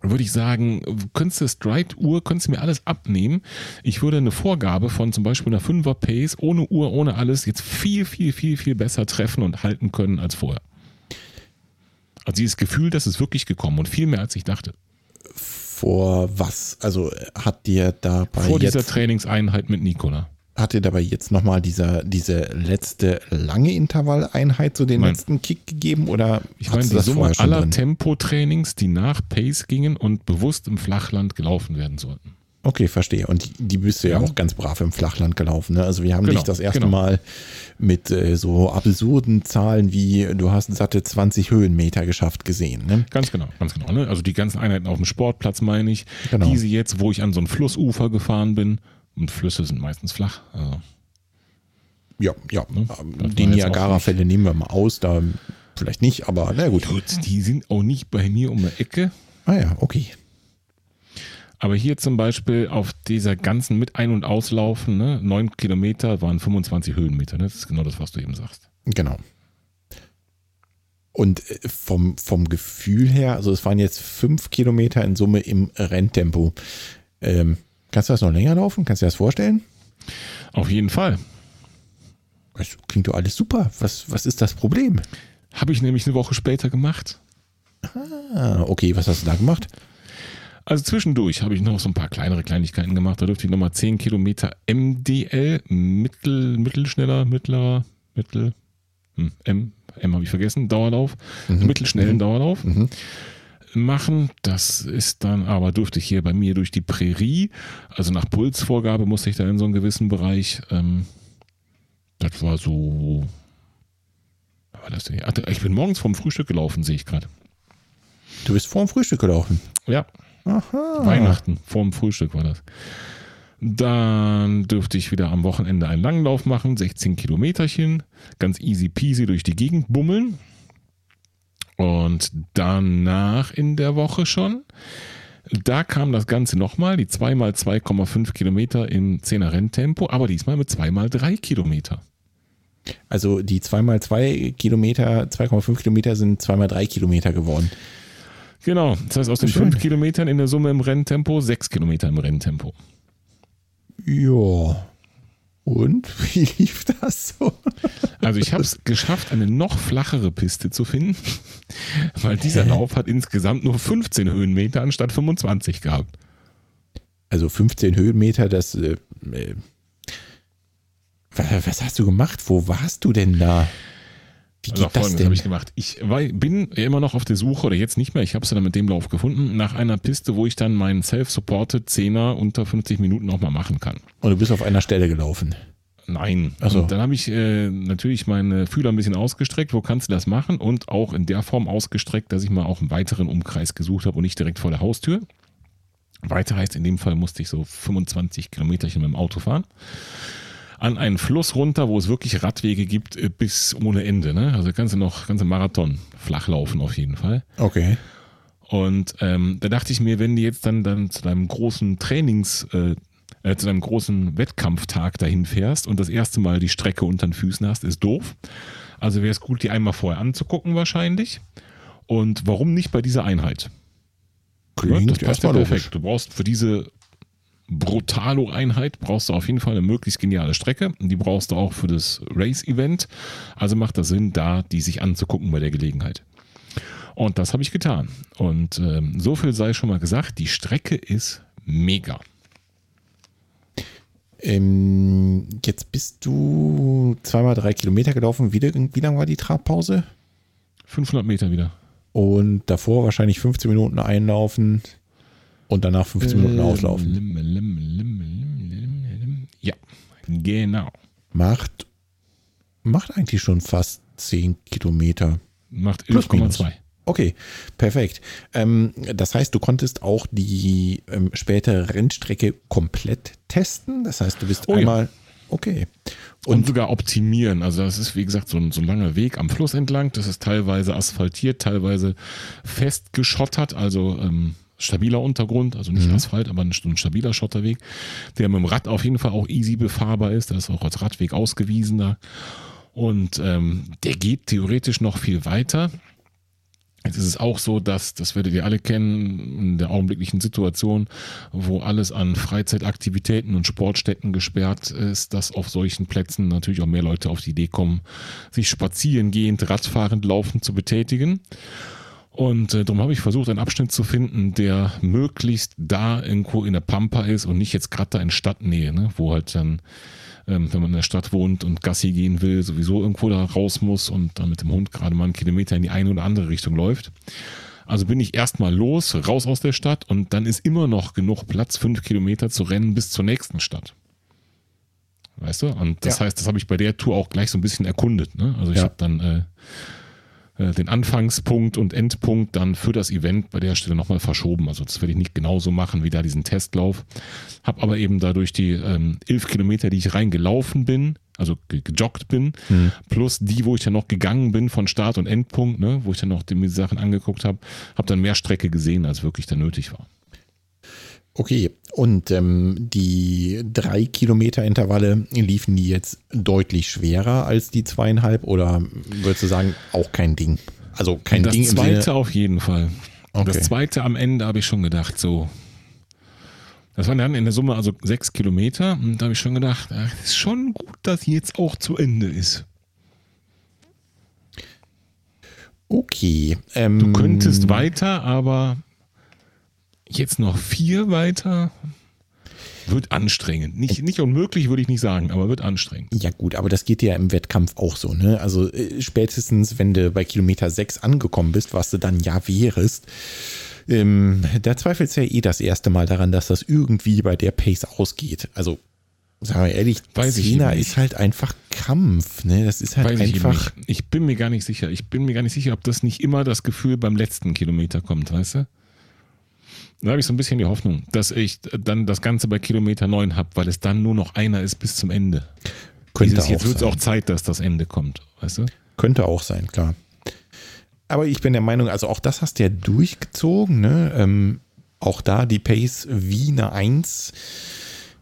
würde ich sagen, könntest du Stride-Uhr, könntest du mir alles abnehmen. Ich würde eine Vorgabe von zum Beispiel einer 5er Pace ohne Uhr, ohne alles jetzt viel, viel, viel, viel besser treffen und halten können als vorher. Also dieses Gefühl, das ist wirklich gekommen und viel mehr als ich dachte. vor was? Also hat dir dabei Vor dieser Trainingseinheit mit Nikola. hat dir dabei jetzt nochmal dieser, diese letzte lange Intervalleinheit, so den Nein. letzten Kick gegeben oder Ich meine, die das Summe aller drin? Tempotrainings, die nach Pace gingen und bewusst im Flachland gelaufen werden sollten. Okay, verstehe. Und die, die bist du ja Ja. auch ganz brav im Flachland gelaufen. Ne? Also wir haben Genau, dich das erste genau. Mal mit äh, so absurden Zahlen wie du hast satte 20 Höhenmeter geschafft gesehen. Ne? Ganz genau, ganz genau. Ne? Also die ganzen Einheiten auf dem Sportplatz meine ich. Genau. Diese jetzt, wo ich an so ein Flussufer gefahren bin. Und Flüsse sind meistens flach. Also Ja, ja. Ne? Ähm, Die Niagara-Fälle nehmen wir mal aus, da vielleicht nicht, aber na gut. gut, die sind auch nicht bei mir um die Ecke. Ah ja, okay. Aber hier zum Beispiel auf dieser ganzen mit Ein- und Auslaufen, ne, 9 Kilometer waren 25 Höhenmeter. Ne? Das ist genau das, was du eben sagst. Genau. Und äh, vom, vom Gefühl her, also es waren jetzt fünf Kilometer in Summe im Renntempo. Ähm, kannst du das noch länger laufen? Kannst du dir das vorstellen? Auf jeden Fall. Das klingt doch alles super. Was, was ist das Problem? Habe ich nämlich eine Woche später gemacht. Ah, okay, was hast du da gemacht? Also zwischendurch habe ich noch so ein paar kleinere Kleinigkeiten gemacht. Da dürfte ich nochmal 10 Kilometer MDL, mittel, mittelschneller, mittlerer, mittel, hm, M, M habe ich vergessen, Dauerlauf, mittelschnellen Dauerlauf machen. Das ist dann aber durfte ich hier bei mir durch die Prärie, also nach Pulsvorgabe musste ich da in so einen gewissen Bereich. Ähm, das war so. War das denn? Ach, Ich bin morgens vom Frühstück gelaufen, sehe ich gerade. Du bist vor dem Frühstück gelaufen. Ja, Aha. Weihnachten, vorm Frühstück war das. Dann dürfte ich wieder am Wochenende einen Langlauf machen, 16 Kilometerchen, ganz easy peasy durch die Gegend bummeln. Und danach in der Woche schon, da kam das Ganze nochmal, die 2 x 2,5 Kilometer im 10er Renntempo, aber diesmal mit 2 x 3 Kilometer. Also die 2x2 Kilometer, 2,5 Kilometer sind 2x3 Kilometer geworden. Genau, das heißt aus den. 5 Kilometern in der Summe im Renntempo 6 Kilometer im Renntempo. Ja. Und wie lief das so? Also ich habe es geschafft, eine noch flachere Piste zu finden, weil dieser Lauf hat insgesamt nur 15 Höhenmeter anstatt 25 gehabt. Also 15 Höhenmeter, das. Äh, äh, was, was hast du gemacht? Wo warst du denn da? Wie Also geht das folgendes habe ich gemacht. Ich war, bin immer noch auf der Suche, oder jetzt nicht mehr, ich habe es dann mit dem Lauf gefunden, nach einer Piste, wo ich dann meinen Self-Supported 10er unter 50 Minuten auch mal machen kann. Und du bist auf einer Stelle gelaufen. Nein. Ach so. Und dann habe ich äh, natürlich meine Fühler ein bisschen ausgestreckt, wo kannst du das machen? Und auch in der Form ausgestreckt, dass ich mal auch einen weiteren Umkreis gesucht habe und nicht direkt vor der Haustür. Weiter heißt, in dem Fall musste ich so 25 Kilometerchen mit dem Auto fahren. An einen Fluss runter, wo es wirklich Radwege gibt, äh, bis ohne Ende. Ne? Also kannst du noch ganze Marathon flach laufen auf jeden Fall. Okay. Und ähm, da dachte ich mir, wenn du jetzt dann, dann zu deinem großen Trainings, äh, äh, zu deinem großen Wettkampftag dahin fährst und das erste Mal die Strecke unter den Füßen hast, ist doof. Also wäre es gut, die einmal vorher anzugucken wahrscheinlich. Und warum nicht bei dieser Einheit? Ja, Klingt das passt ja perfekt. logisch. Du brauchst für diese Brutalo-Einheit brauchst du auf jeden Fall eine möglichst geniale Strecke. Die brauchst du auch für das Race-Event. Also macht das Sinn, da die sich anzugucken bei der Gelegenheit. Und das habe ich getan. Und ähm, so viel sei schon mal gesagt, die Strecke ist mega. Ähm, jetzt bist du zweimal drei Kilometer gelaufen. Wie, wie lang war die Trabpause? 500 Meter wieder. Und davor wahrscheinlich 15 Minuten einlaufen und danach 15 Minuten auslaufen. Ja, genau. Macht, macht eigentlich schon fast 10 Kilometer. Macht Plus, minus. 11,2. Okay, perfekt. Ähm, das heißt, du konntest auch die ähm, spätere Rennstrecke komplett testen. Das heißt, du bist Oh ja. einmal. Okay. Und, Und, sogar optimieren. Also das ist, wie gesagt, so ein, so ein langer Weg am Fluss entlang. Das ist teilweise asphaltiert, teilweise festgeschottert, also ähm, stabiler Untergrund, also nicht Asphalt, aber ein, ein stabiler Schotterweg, der mit dem Rad auf jeden Fall auch easy befahrbar ist. Der ist auch als Radweg ausgewiesen da. Und ähm, der geht theoretisch noch viel weiter. Jetzt ist es auch so, dass, das werdet ihr alle kennen, in der augenblicklichen Situation, wo alles an Freizeitaktivitäten und Sportstätten gesperrt ist, dass auf solchen Plätzen natürlich auch mehr Leute auf die Idee kommen, sich spazierengehend, radfahrend, laufend zu betätigen. Und äh, darum habe ich versucht, einen Abschnitt zu finden, der möglichst da irgendwo in der Pampa ist und nicht jetzt gerade da in Stadtnähe, ne? wo halt dann, ähm, wenn man in der Stadt wohnt und Gassi gehen will, sowieso irgendwo da raus muss und dann mit dem Hund gerade mal einen Kilometer in die eine oder andere Richtung läuft. Also bin ich erstmal los, raus aus der Stadt und dann ist immer noch genug Platz, fünf Kilometer zu rennen bis zur nächsten Stadt. Weißt du? Und das Ja. heißt, das habe ich bei der Tour auch gleich so ein bisschen erkundet. Ne? Also ich Ja. habe dann äh, äh, den Anfangspunkt und Endpunkt dann für das Event bei der Stelle nochmal verschoben. Also das werde ich nicht genauso machen wie da diesen Testlauf. Habe aber eben dadurch die ähm, elf Kilometer, die ich reingelaufen bin, also ge gejoggt bin, plus die, wo ich dann noch gegangen bin von Start und Endpunkt, ne, wo ich dann noch die Sachen angeguckt habe, habe dann mehr Strecke gesehen, als wirklich dann nötig war. Okay, und ähm, die drei Kilometer Intervalle liefen die jetzt deutlich schwerer als die zweieinhalb oder würdest du sagen, auch kein Ding? Also kein das Ding im zweite Sinne, auf jeden Fall. Okay. Das zweite am Ende habe ich schon gedacht, so. Das waren dann in der Summe also sechs Kilometer. Und da habe ich schon gedacht, ach, ist schon gut, dass jetzt auch zu Ende ist. okay. Ähm, Du könntest weiter, aber jetzt noch vier weiter wird anstrengend. Nicht, nicht unmöglich, würde ich nicht sagen, aber wird anstrengend. Ja gut, aber das geht ja im Wettkampf auch so, ne? Also äh, spätestens, wenn du bei Kilometer 6 angekommen bist, was du dann ja wärest, ähm, da zweifelst du ja eh das erste Mal daran, dass das irgendwie bei der Pace ausgeht. Also, sagen wir ehrlich, Weiß ich Zehner ist halt einfach Kampf, ne? Das ist halt Weiß ich einfach. nicht. Ich bin mir gar nicht sicher. Ich bin mir gar nicht sicher, ob das nicht immer das Gefühl beim letzten Kilometer kommt, weißt du? Da habe ich so ein bisschen die Hoffnung, dass ich dann das Ganze bei Kilometer 9 habe, weil es dann nur noch einer ist bis zum Ende. Könnte Dieses, auch jetzt wird es auch Zeit, dass das Ende kommt, weißt du? Könnte auch sein, klar. Aber ich bin der Meinung, also auch das hast du ja durchgezogen, ne? Ähm, auch da die Pace wie eine Eins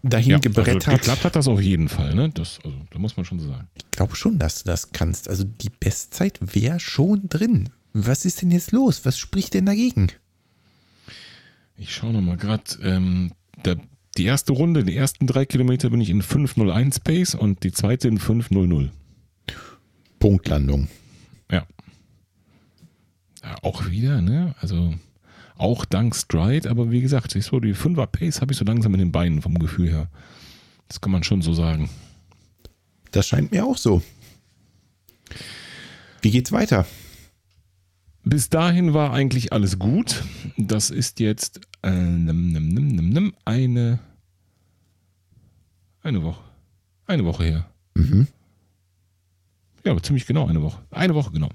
dahin also gebrettert. geklappt hat das auf jeden Fall, ne? Das, also, da muss man schon so sagen. Ich glaube schon, dass du das kannst. Also die Bestzeit wäre schon drin. Was ist denn jetzt los? Was spricht denn dagegen? Ich schaue nochmal gerade. Ähm, der- die erste Runde, die ersten drei Kilometer bin ich in 5.01 Pace und die zweite in 5.00. Punktlandung. Ja. ja. Auch wieder, ne? Also auch dank Stride, aber wie gesagt, ich so die 5er Pace habe ich so langsam in den Beinen vom Gefühl her. Das kann man schon so sagen. Das scheint mir auch so. Wie geht's weiter? Bis dahin war eigentlich alles gut. Das ist jetzt äh, eine, eine Woche. Eine Woche her. Mhm. Ja, aber ziemlich genau eine Woche. Eine Woche genau.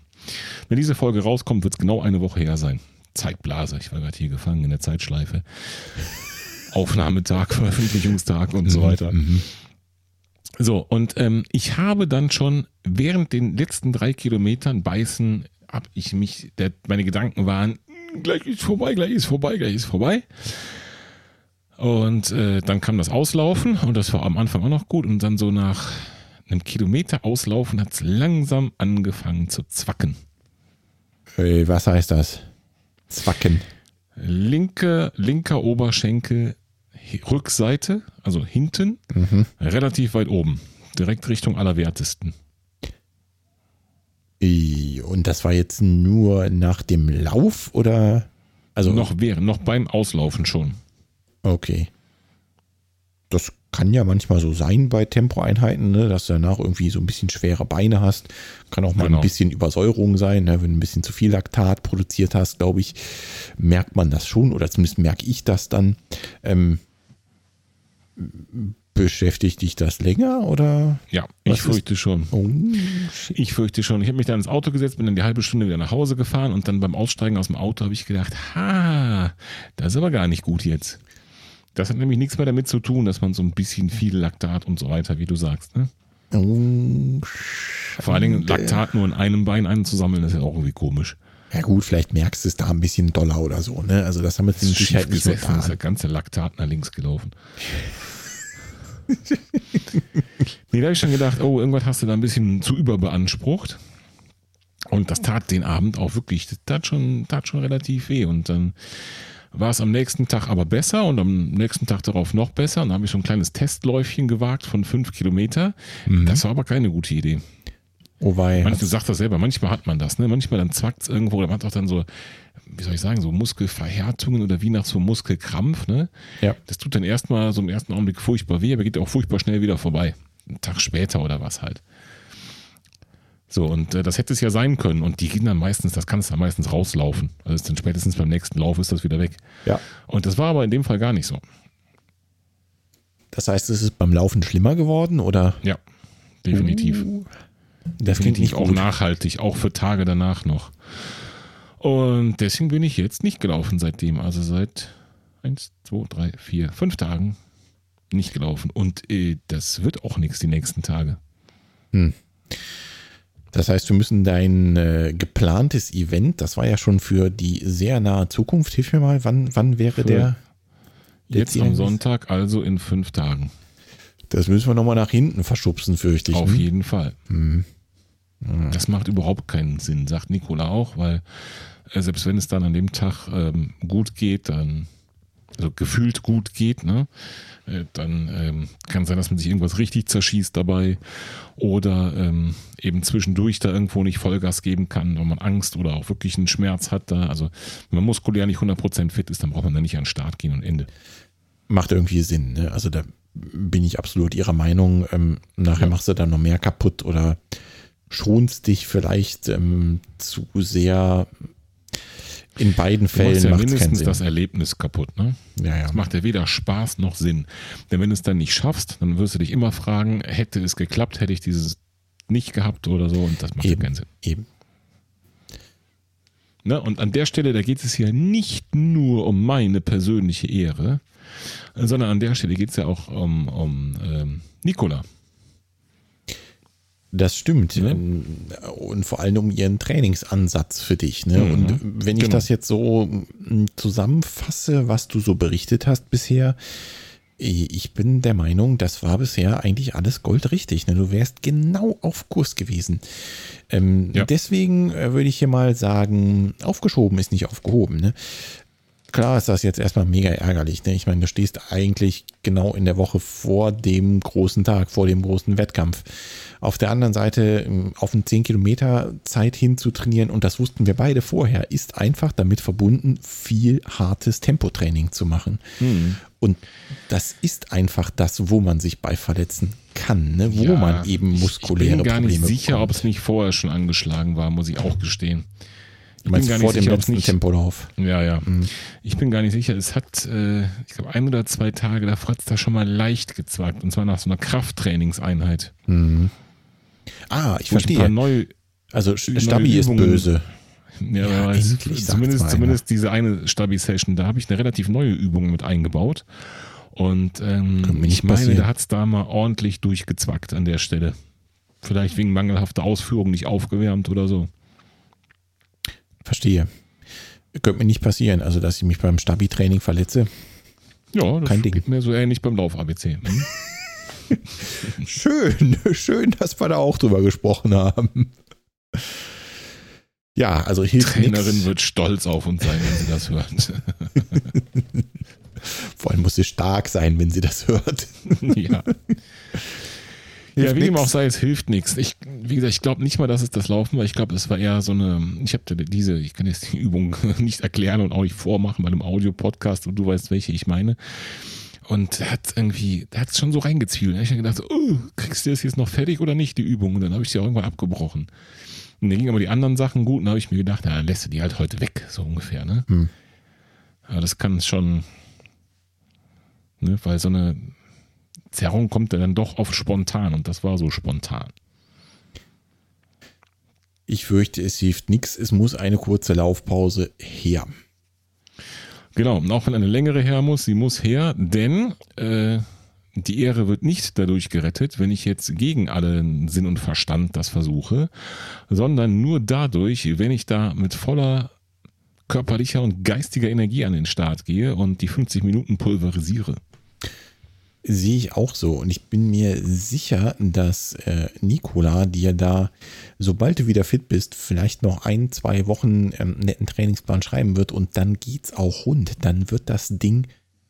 Wenn diese Folge rauskommt, wird es genau eine Woche her sein. Zeitblase. Ich war gerade hier gefangen in der Zeitschleife. Aufnahmetag, Veröffentlichungstag und so weiter. Mhm. So, und ähm, ich habe dann schon während den letzten drei Kilometern beißen, habe ich mich, der, meine Gedanken waren, "Hm, gleich ist vorbei, gleich ist vorbei, gleich ist vorbei. Und äh, dann kam das Auslaufen und das war am Anfang auch noch gut. Und dann so nach einem Kilometer Auslaufen hat es langsam angefangen zu zwacken. Äh, was heißt das? Zwacken. Linke, linker Oberschenkel, Rückseite, also hinten, relativ weit oben, direkt Richtung Allerwertesten. Und das war jetzt nur nach dem Lauf oder? Also Noch während, noch beim Auslaufen schon. Okay. Das kann ja manchmal so sein bei Tempoeinheiten, ne, dass du danach irgendwie so ein bisschen schwere Beine hast. Kann auch mal Genau. ein bisschen Übersäuerung sein. Ne? Wenn du ein bisschen zu viel Laktat produziert hast, glaube ich, merkt man das schon oder zumindest merke ich das dann. Ähm, beschäftigt dich das länger oder? Ja, ich fürchte schon. Oh, Ich fürchte schon. Ich habe mich dann ins Auto gesetzt, bin dann die halbe Stunde wieder nach Hause gefahren und dann beim Aussteigen aus dem Auto habe ich gedacht, ha, das ist aber gar nicht gut jetzt. Das hat nämlich nichts mehr damit zu tun, dass man so ein bisschen viel Laktat und so weiter, wie du sagst. Ne? oh, Vor allen Dingen. Laktat nur in einem Bein einzusammeln, ist ja auch irgendwie komisch. Ja gut, vielleicht merkst du es da ein bisschen doller oder so. Ne? Also das haben wir jetzt Sicherheit nicht so gesessen, ist der ganze Laktat nach links gelaufen. Nee, da habe ich schon gedacht, oh, irgendwas hast du da ein bisschen zu überbeansprucht. Und das tat den Abend auch wirklich, das tat schon, tat schon relativ weh. Und dann war es am nächsten Tag aber besser und am nächsten Tag darauf noch besser. Und dann habe ich so ein kleines Testläufchen gewagt von fünf Kilometer. Das war aber keine gute Idee. Oh wei. Manchmal, du sagst das selber, manchmal hat man das, ne? Manchmal dann zwackt es irgendwo oder man hat auch dann so, wie soll ich sagen, so Muskelverhärtungen oder wie nach so Muskelkrampf, ne? Ja. Das tut dann erstmal so im ersten Augenblick furchtbar weh, aber geht auch furchtbar schnell wieder vorbei. Einen Tag später oder was halt. So, und äh, das hätte es ja sein können. Und die gehen dann meistens, das kann es dann meistens rauslaufen. Also ist dann spätestens beim nächsten Lauf ist das wieder weg. Ja. Und das war aber in dem Fall gar nicht so. Das heißt, es ist beim Laufen schlimmer geworden oder? Ja, definitiv. Uh, das klingt nicht auch gut. nachhaltig, auch für Tage danach noch. Und deswegen bin ich jetzt nicht gelaufen seitdem. Also seit eins, zwei, drei, vier, fünf Tagen nicht gelaufen. Und äh, das wird auch nichts die nächsten Tage. Das heißt, wir müssen dein äh, geplantes Event, das war ja schon für die sehr nahe Zukunft, hilf mir mal, wann, wann wäre Für der? Der Jetzt am Ziel- Sonntag, also in fünf Tagen. Das müssen wir nochmal nach hinten verschubsen, fürchte ich. Auf hm? jeden Fall. Hm. Das macht überhaupt keinen Sinn, sagt Nikola auch, weil äh, selbst wenn es dann an dem Tag ähm, gut geht, dann, also gefühlt gut geht, ne, äh, dann ähm, kann sein, dass man sich irgendwas richtig zerschießt dabei oder ähm, eben zwischendurch da irgendwo nicht Vollgas geben kann, wenn man Angst oder auch wirklich einen Schmerz hat da. Also wenn man muskulär nicht 100% fit ist, dann braucht man da nicht an den Start gehen und Ende. Macht irgendwie Sinn. Ne? Also da bin ich absolut ihrer Meinung. Ähm, nachher Ja. machst du dann noch mehr kaputt oder schonst dich vielleicht ähm, zu sehr. In beiden Du Fällen ja macht mindestens das Erlebnis kaputt, ne? ja, ja. Das macht ja weder Spaß noch Sinn. Denn wenn du es dann nicht schaffst, dann wirst du dich immer fragen, hätte es geklappt, hätte ich dieses nicht gehabt oder so und das macht ja Eben. keinen Sinn. Eben. Ne? Und an der Stelle, da geht es ja nicht nur um meine persönliche Ehre, sondern an der Stelle geht es ja auch um, um ähm, Nikola. Das stimmt. Ne? Ähm, Und vor allem um ihren Trainingsansatz für dich. Ne? Mhm. Und wenn ich Genau. das jetzt so mm, zusammenfasse, was du so berichtet hast bisher, ich bin der Meinung, das war bisher eigentlich alles goldrichtig. Ne? Du wärst genau auf Kurs gewesen. Ähm, Ja. Deswegen äh, würde ich hier mal sagen, aufgeschoben ist nicht aufgehoben. Ne? Klar ist das jetzt erstmal mega ärgerlich. Ne? Ich meine, du stehst eigentlich genau in der Woche vor dem großen Tag, vor dem großen Wettkampf. Auf der anderen Seite ähm, auf eine 10 Kilometer Zeit hin zu trainieren, und das wussten wir beide vorher, ist einfach damit verbunden, viel hartes Tempotraining zu machen. Und das ist einfach das, wo man sich bei verletzen kann, ne? wo Ja, man eben muskuläre Ich bin gar nicht Probleme sicher, ob bekommt. es nicht vorher schon angeschlagen war, muss ich auch gestehen. Ich Du meinst bin gar vor nicht dem letzten nicht Tempolauf. Ja, ja. Ich bin gar nicht sicher. Es hat, äh, ich glaube, ein oder zwei Tage davor hat es da schon mal leicht gezwackt. Und zwar nach so einer Krafttrainingseinheit. Ah, ich Wo verstehe. Neu, Also Stabi ist böse. ja, Ja, endlich zumindest, zumindest diese eine Stabi-Session, da habe ich eine relativ neue Übung mit eingebaut. Und ähm, ich meine, passieren. da hat es da mal ordentlich durchgezwackt an der Stelle. Vielleicht wegen mangelhafter Ausführung nicht aufgewärmt oder so. Verstehe. Könnte mir nicht passieren, also dass ich mich beim Stabi-Training verletze. Ja, das Kein Ding. geht mir so ähnlich beim Lauf-ABC. Hm? Schön, schön, dass wir da auch drüber gesprochen haben. Ja, also hilft Trainerin nichts. wird stolz auf uns sein, wenn sie das hört. Vor allem muss sie stark sein, wenn sie das hört. ja. Hilft ja, wie dem auch sei, es hilft nichts. Ich, wie gesagt, ich glaube nicht mal, dass es das Laufen war. Ich glaube, es war eher so eine, ich habe diese, ich kann jetzt die Übung nicht erklären und auch nicht vormachen bei einem Audio-Podcast und du weißt, welche ich meine. Und er hat irgendwie, der hat es schon so reingezielt. Da habe ich dann gedacht, oh, kriegst du das jetzt noch fertig oder nicht, die Übung? Und dann habe ich sie auch irgendwann abgebrochen. Und dann gingen aber die anderen Sachen gut und da habe ich mir gedacht, na, dann lässt du die halt heute weg, so ungefähr, ne? Hm. Aber das kann schon, ne, weil so eine Zerrung kommt ja dann doch oft spontan und das war so spontan. Ich fürchte, es hilft nichts. Es muss eine kurze Laufpause her. Genau, und auch wenn eine längere her muss, sie muss her, denn äh, die Ehre wird nicht dadurch gerettet, wenn ich jetzt gegen allen Sinn und Verstand das versuche, sondern nur dadurch, wenn ich da mit voller körperlicher und geistiger Energie an den Start gehe und die 50 Minuten pulverisiere. Sehe ich auch so. Und ich bin mir sicher, dass äh, Nicola dir da, sobald du wieder fit bist, vielleicht noch ein, zwei Wochen ähm, netten Trainingsplan schreiben wird und dann geht's auch rund. Dann wird das Ding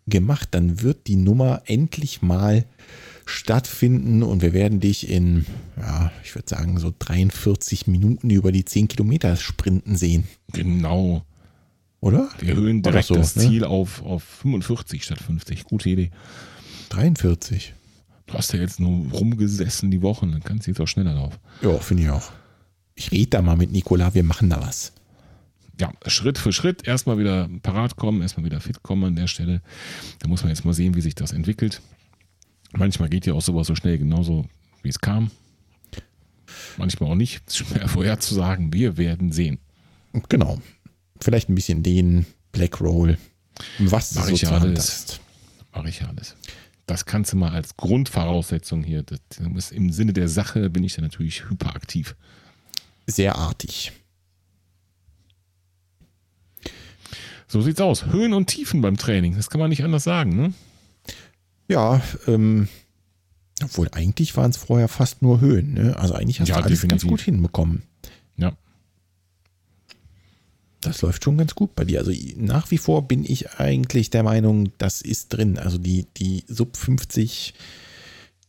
gemacht, dann wird die Nummer endlich mal stattfinden und wir werden dich in, ja, ich würde sagen, so 43 Minuten über die 10 Kilometer sprinten sehen. Genau. Oder? Wir erhöhen direkt so, das ne? Ziel auf, auf 45 statt 50. Gute Idee. 43. Du hast ja jetzt nur rumgesessen die Woche, dann kannst du jetzt auch schneller drauf. Ja, finde ich auch. Ich rede da mal mit Nikola, wir machen da was. Ja, Schritt für Schritt erstmal wieder parat kommen, erstmal wieder fit kommen an der Stelle. Da muss man jetzt mal sehen, wie sich das entwickelt. Manchmal geht ja auch sowas so schnell, genauso wie es kam. Manchmal auch nicht. Ist schwer vorherzusagen. Wir werden sehen. Genau. Vielleicht ein bisschen den Black Roll. Was Mach ich alles. Mache ich alles. Das kannst du mal als Grundvoraussetzung hier. Das ist Im Sinne der Sache bin ich da natürlich hyperaktiv. Sehr artig. So sieht's aus. Höhen und Tiefen beim Training. Das kann man nicht anders sagen, ne? Ja, ähm, obwohl eigentlich waren es vorher fast nur Höhen. Ne? Also eigentlich hast Ja, du alles ganz definitiv. gut hinbekommen. Ja. Das läuft schon ganz gut bei dir. Also nach wie vor bin ich eigentlich der Meinung, das ist drin. Also die, die Sub 50,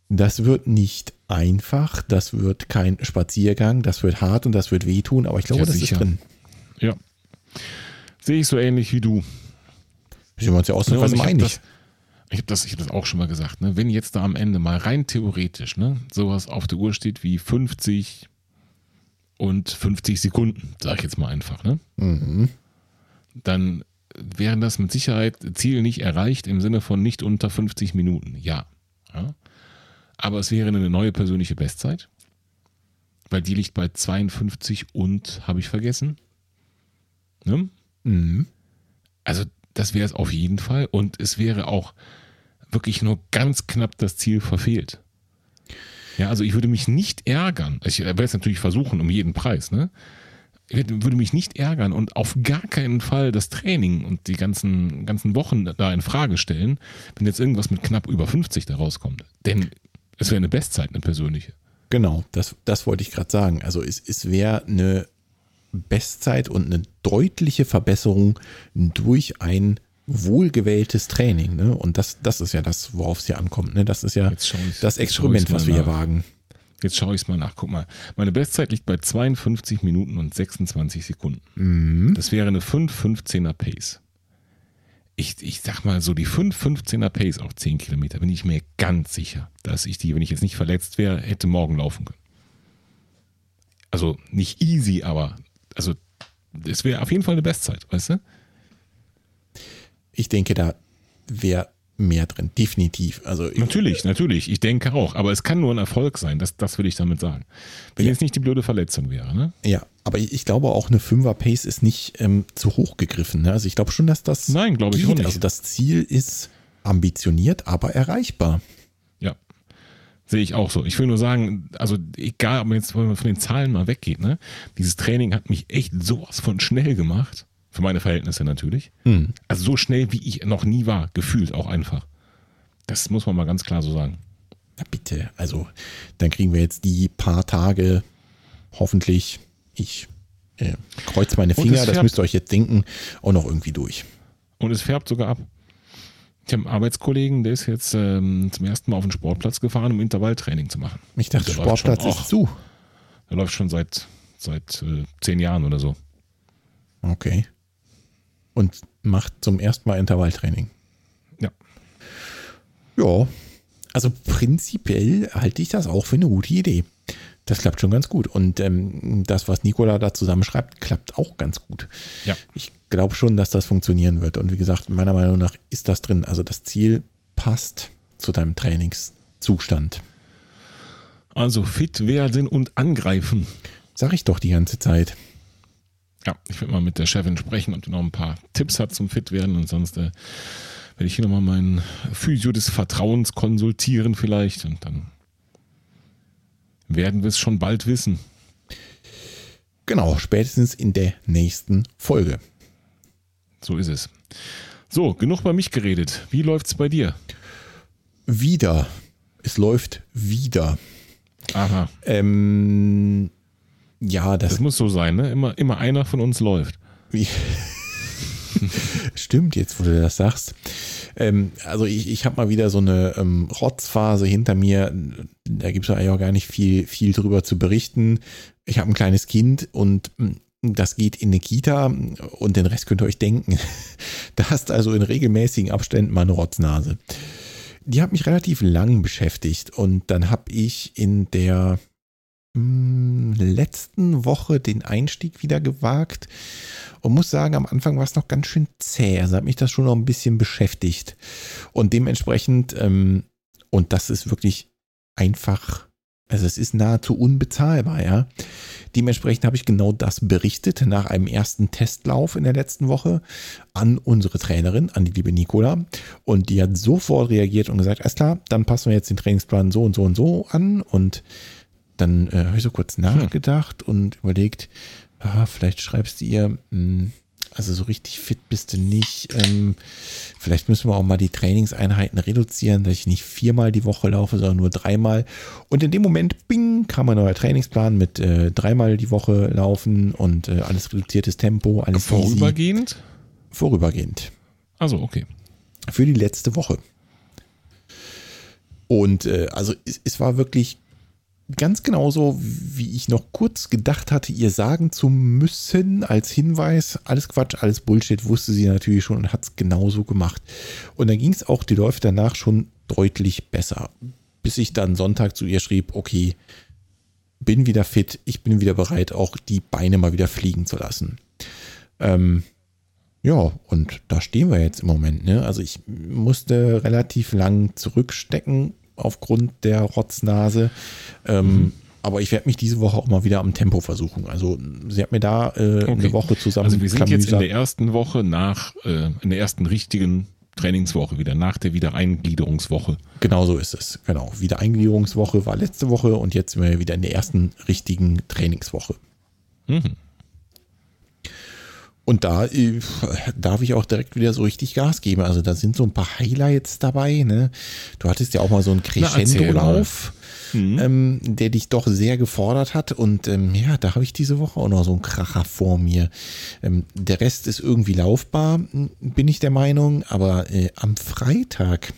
das wird nicht einfach, das wird kein Spaziergang, das wird hart und das wird wehtun, aber ich glaube, Ja, das sicher. ist drin. Ja. Sehe ich so ähnlich wie du. Sind wir uns ja ausnahmsweise ich mal habe einig. das, ich hab das, ich hab das auch schon mal gesagt. Ne? Wenn jetzt da am Ende mal rein theoretisch ne, sowas auf der Uhr steht wie 50 und 50 Sekunden, sage ich jetzt mal einfach, ne? Mhm. dann wäre das mit Sicherheit Ziel nicht erreicht im Sinne von nicht unter 50 Minuten. Ja. ja. Aber es wäre eine neue persönliche Bestzeit, weil die liegt bei 52 und habe ich vergessen. Ne? Mhm. Also das wäre es auf jeden Fall und es wäre auch wirklich nur ganz knapp das Ziel verfehlt. Ja, also ich würde mich nicht ärgern. Ich werde es natürlich versuchen, um jeden Preis, ne? Ich würd- würde mich nicht ärgern und auf gar keinen Fall das Training und die ganzen, ganzen Wochen da in Frage stellen, wenn jetzt irgendwas mit knapp über 50 da rauskommt. Denn es wäre eine Bestzeit, eine persönliche. Genau, das, das wollte ich gerade sagen. Also es, es wäre eine Bestzeit und eine deutliche Verbesserung durch ein wohlgewähltes Training. Ne? Und das, das ist ja das, worauf es hier ankommt. Ne? Das ist ja das Experiment, was wir hier nach. wagen. Jetzt schaue ich es mal nach. Guck mal, meine Bestzeit liegt bei 52 Minuten und 26 Sekunden. Mhm. Das wäre eine 5,15er Pace. Ich, ich sag mal so, die 5,15er Pace auf 10 Kilometer bin ich mir ganz sicher, dass ich die, wenn ich jetzt nicht verletzt wäre, hätte morgen laufen können. Also nicht easy, aber also es wäre auf jeden Fall eine Bestzeit, weißt du? Ich denke, da wäre mehr drin. Definitiv. Also ich, Natürlich, natürlich. Ich denke auch. Aber es kann nur ein Erfolg sein. Das, das will ich damit sagen. Wenn Ja. jetzt nicht die blöde Verletzung wäre, ne? ja, aber ich, glaube auch eine 5er Pace ist nicht ähm, zu hoch gegriffen. Ne? Also ich glaube schon, dass das Nein, glaube ich auch nicht. Also das Ziel ist ambitioniert, aber erreichbar. Ja. Sehe ich auch so. Ich will nur sagen, also egal, ob man jetzt wenn man von den Zahlen mal weggeht, ne? Dieses Training hat mich echt sowas von schnell gemacht. Für meine Verhältnisse natürlich. Hm. Also so schnell, wie ich noch nie war. Gefühlt auch einfach. Das muss man mal ganz klar so sagen. Na bitte, also dann kriegen wir jetzt die paar Tage, hoffentlich, ich äh, kreuz meine Finger, das müsst ihr euch jetzt denken, auch noch irgendwie durch. Und es färbt sogar ab. Ich habe einen Arbeitskollegen, der ist jetzt ähm, zum ersten Mal auf den Sportplatz gefahren, um Intervalltraining zu machen. Ich dachte, Der Sportplatz schon. ist zu. Der läuft schon seit, seit äh, zehn Jahren oder so. Okay. Und macht zum ersten Mal Intervalltraining. Ja. Ja, also prinzipiell halte ich das auch für eine gute Idee. Das klappt schon ganz gut. Und ähm, das, was Nikola da zusammenschreibt, klappt auch ganz gut. Ja. Ich glaube schon, dass das funktionieren wird. Und wie gesagt, meiner Meinung nach ist das drin. Also das Ziel passt zu deinem Trainingszustand. Also fit werden und angreifen. Sag ich doch die ganze Zeit. Ja, ich werde mal mit der Chefin sprechen, ob die noch ein paar Tipps hat zum Fitwerden und sonst äh, werde ich hier nochmal meinen Physio des Vertrauens konsultieren vielleicht und dann werden wir es schon bald wissen. Genau, spätestens in der nächsten Folge. So ist es. So, genug bei mich geredet. Wie läuft's bei dir? Wieder. Es läuft wieder. Aha, Ähm, ja, das, das muss so sein, ne? Immer, immer einer von uns läuft. Stimmt, jetzt wo du das sagst. Ähm, also ich, ich habe mal wieder so eine ähm, Rotzphase hinter mir. Da gibt es eigentlich auch gar nicht viel, viel drüber zu berichten. Ich habe ein kleines Kind und hm, das geht in eine Kita und den Rest könnt ihr euch denken. Da hast also in regelmäßigen Abständen mal eine Rotznase. Die hat mich relativ lang beschäftigt und dann habe ich in der mh, hm, letzten Woche den Einstieg wieder gewagt und muss sagen, am Anfang war es noch ganz schön zäh. Also hat mich das schon noch ein bisschen beschäftigt. Und dementsprechend, ähm, und das ist wirklich einfach, also es ist nahezu unbezahlbar, ja. Dementsprechend habe ich genau das berichtet nach einem ersten Testlauf in der letzten Woche an unsere Trainerin, an die liebe Nicola. Und die hat sofort reagiert und gesagt, alles klar, dann passen wir jetzt den Trainingsplan so und so und so an. Und dann äh, habe ich so kurz hm. nachgedacht hm. und überlegt, ah, vielleicht schreibst du ihr, mh, hm, also so richtig fit bist du nicht. Ähm, vielleicht müssen wir auch mal die Trainingseinheiten reduzieren, dass ich nicht viermal die Woche laufe, sondern nur dreimal. Und in dem Moment, bing, kam ein neuer Trainingsplan mit äh, dreimal die Woche laufen und äh, alles reduziertes Tempo, alles Vorübergehend? Easy. Vorübergehend. Also okay. Für die letzte Woche. Und äh, also es, es war wirklich ganz genauso, wie ich noch kurz gedacht hatte, ihr sagen zu müssen als Hinweis, alles Quatsch, alles Bullshit, wusste sie natürlich schon und hat es genauso gemacht. Und dann ging es auch die Läufe danach schon deutlich besser, bis ich dann Sonntag zu ihr schrieb, okay, bin wieder fit, ich bin wieder bereit, auch die Beine mal wieder fliegen zu lassen. Ähm, ja, und da stehen wir jetzt im Moment. Ne? Also ich musste relativ lang zurückstecken, aufgrund der Rotznase. Ähm, mhm. Aber ich werde mich diese Woche auch mal wieder am Tempo versuchen. Also sie hat mir da äh, okay. eine Woche zusammen. Also wir sind Klamüser. jetzt in der ersten Woche nach, äh, in der ersten richtigen Trainingswoche wieder, nach der Wiedereingliederungswoche. Genau so ist es. Genau. Wiedereingliederungswoche war letzte Woche und jetzt sind wir wieder in der ersten richtigen Trainingswoche. Mhm. Und da äh, darf ich auch direkt wieder so richtig Gas geben. Also da sind so ein paar Highlights dabei. Ne? Du hattest ja auch mal so einen Crescendo-Lauf, mhm. ähm, der dich doch sehr gefordert hat. Und ähm, ja, da habe ich diese Woche auch noch so einen Kracher vor mir. Ähm, der Rest ist irgendwie laufbar, bin ich der Meinung. Aber äh, am Freitag,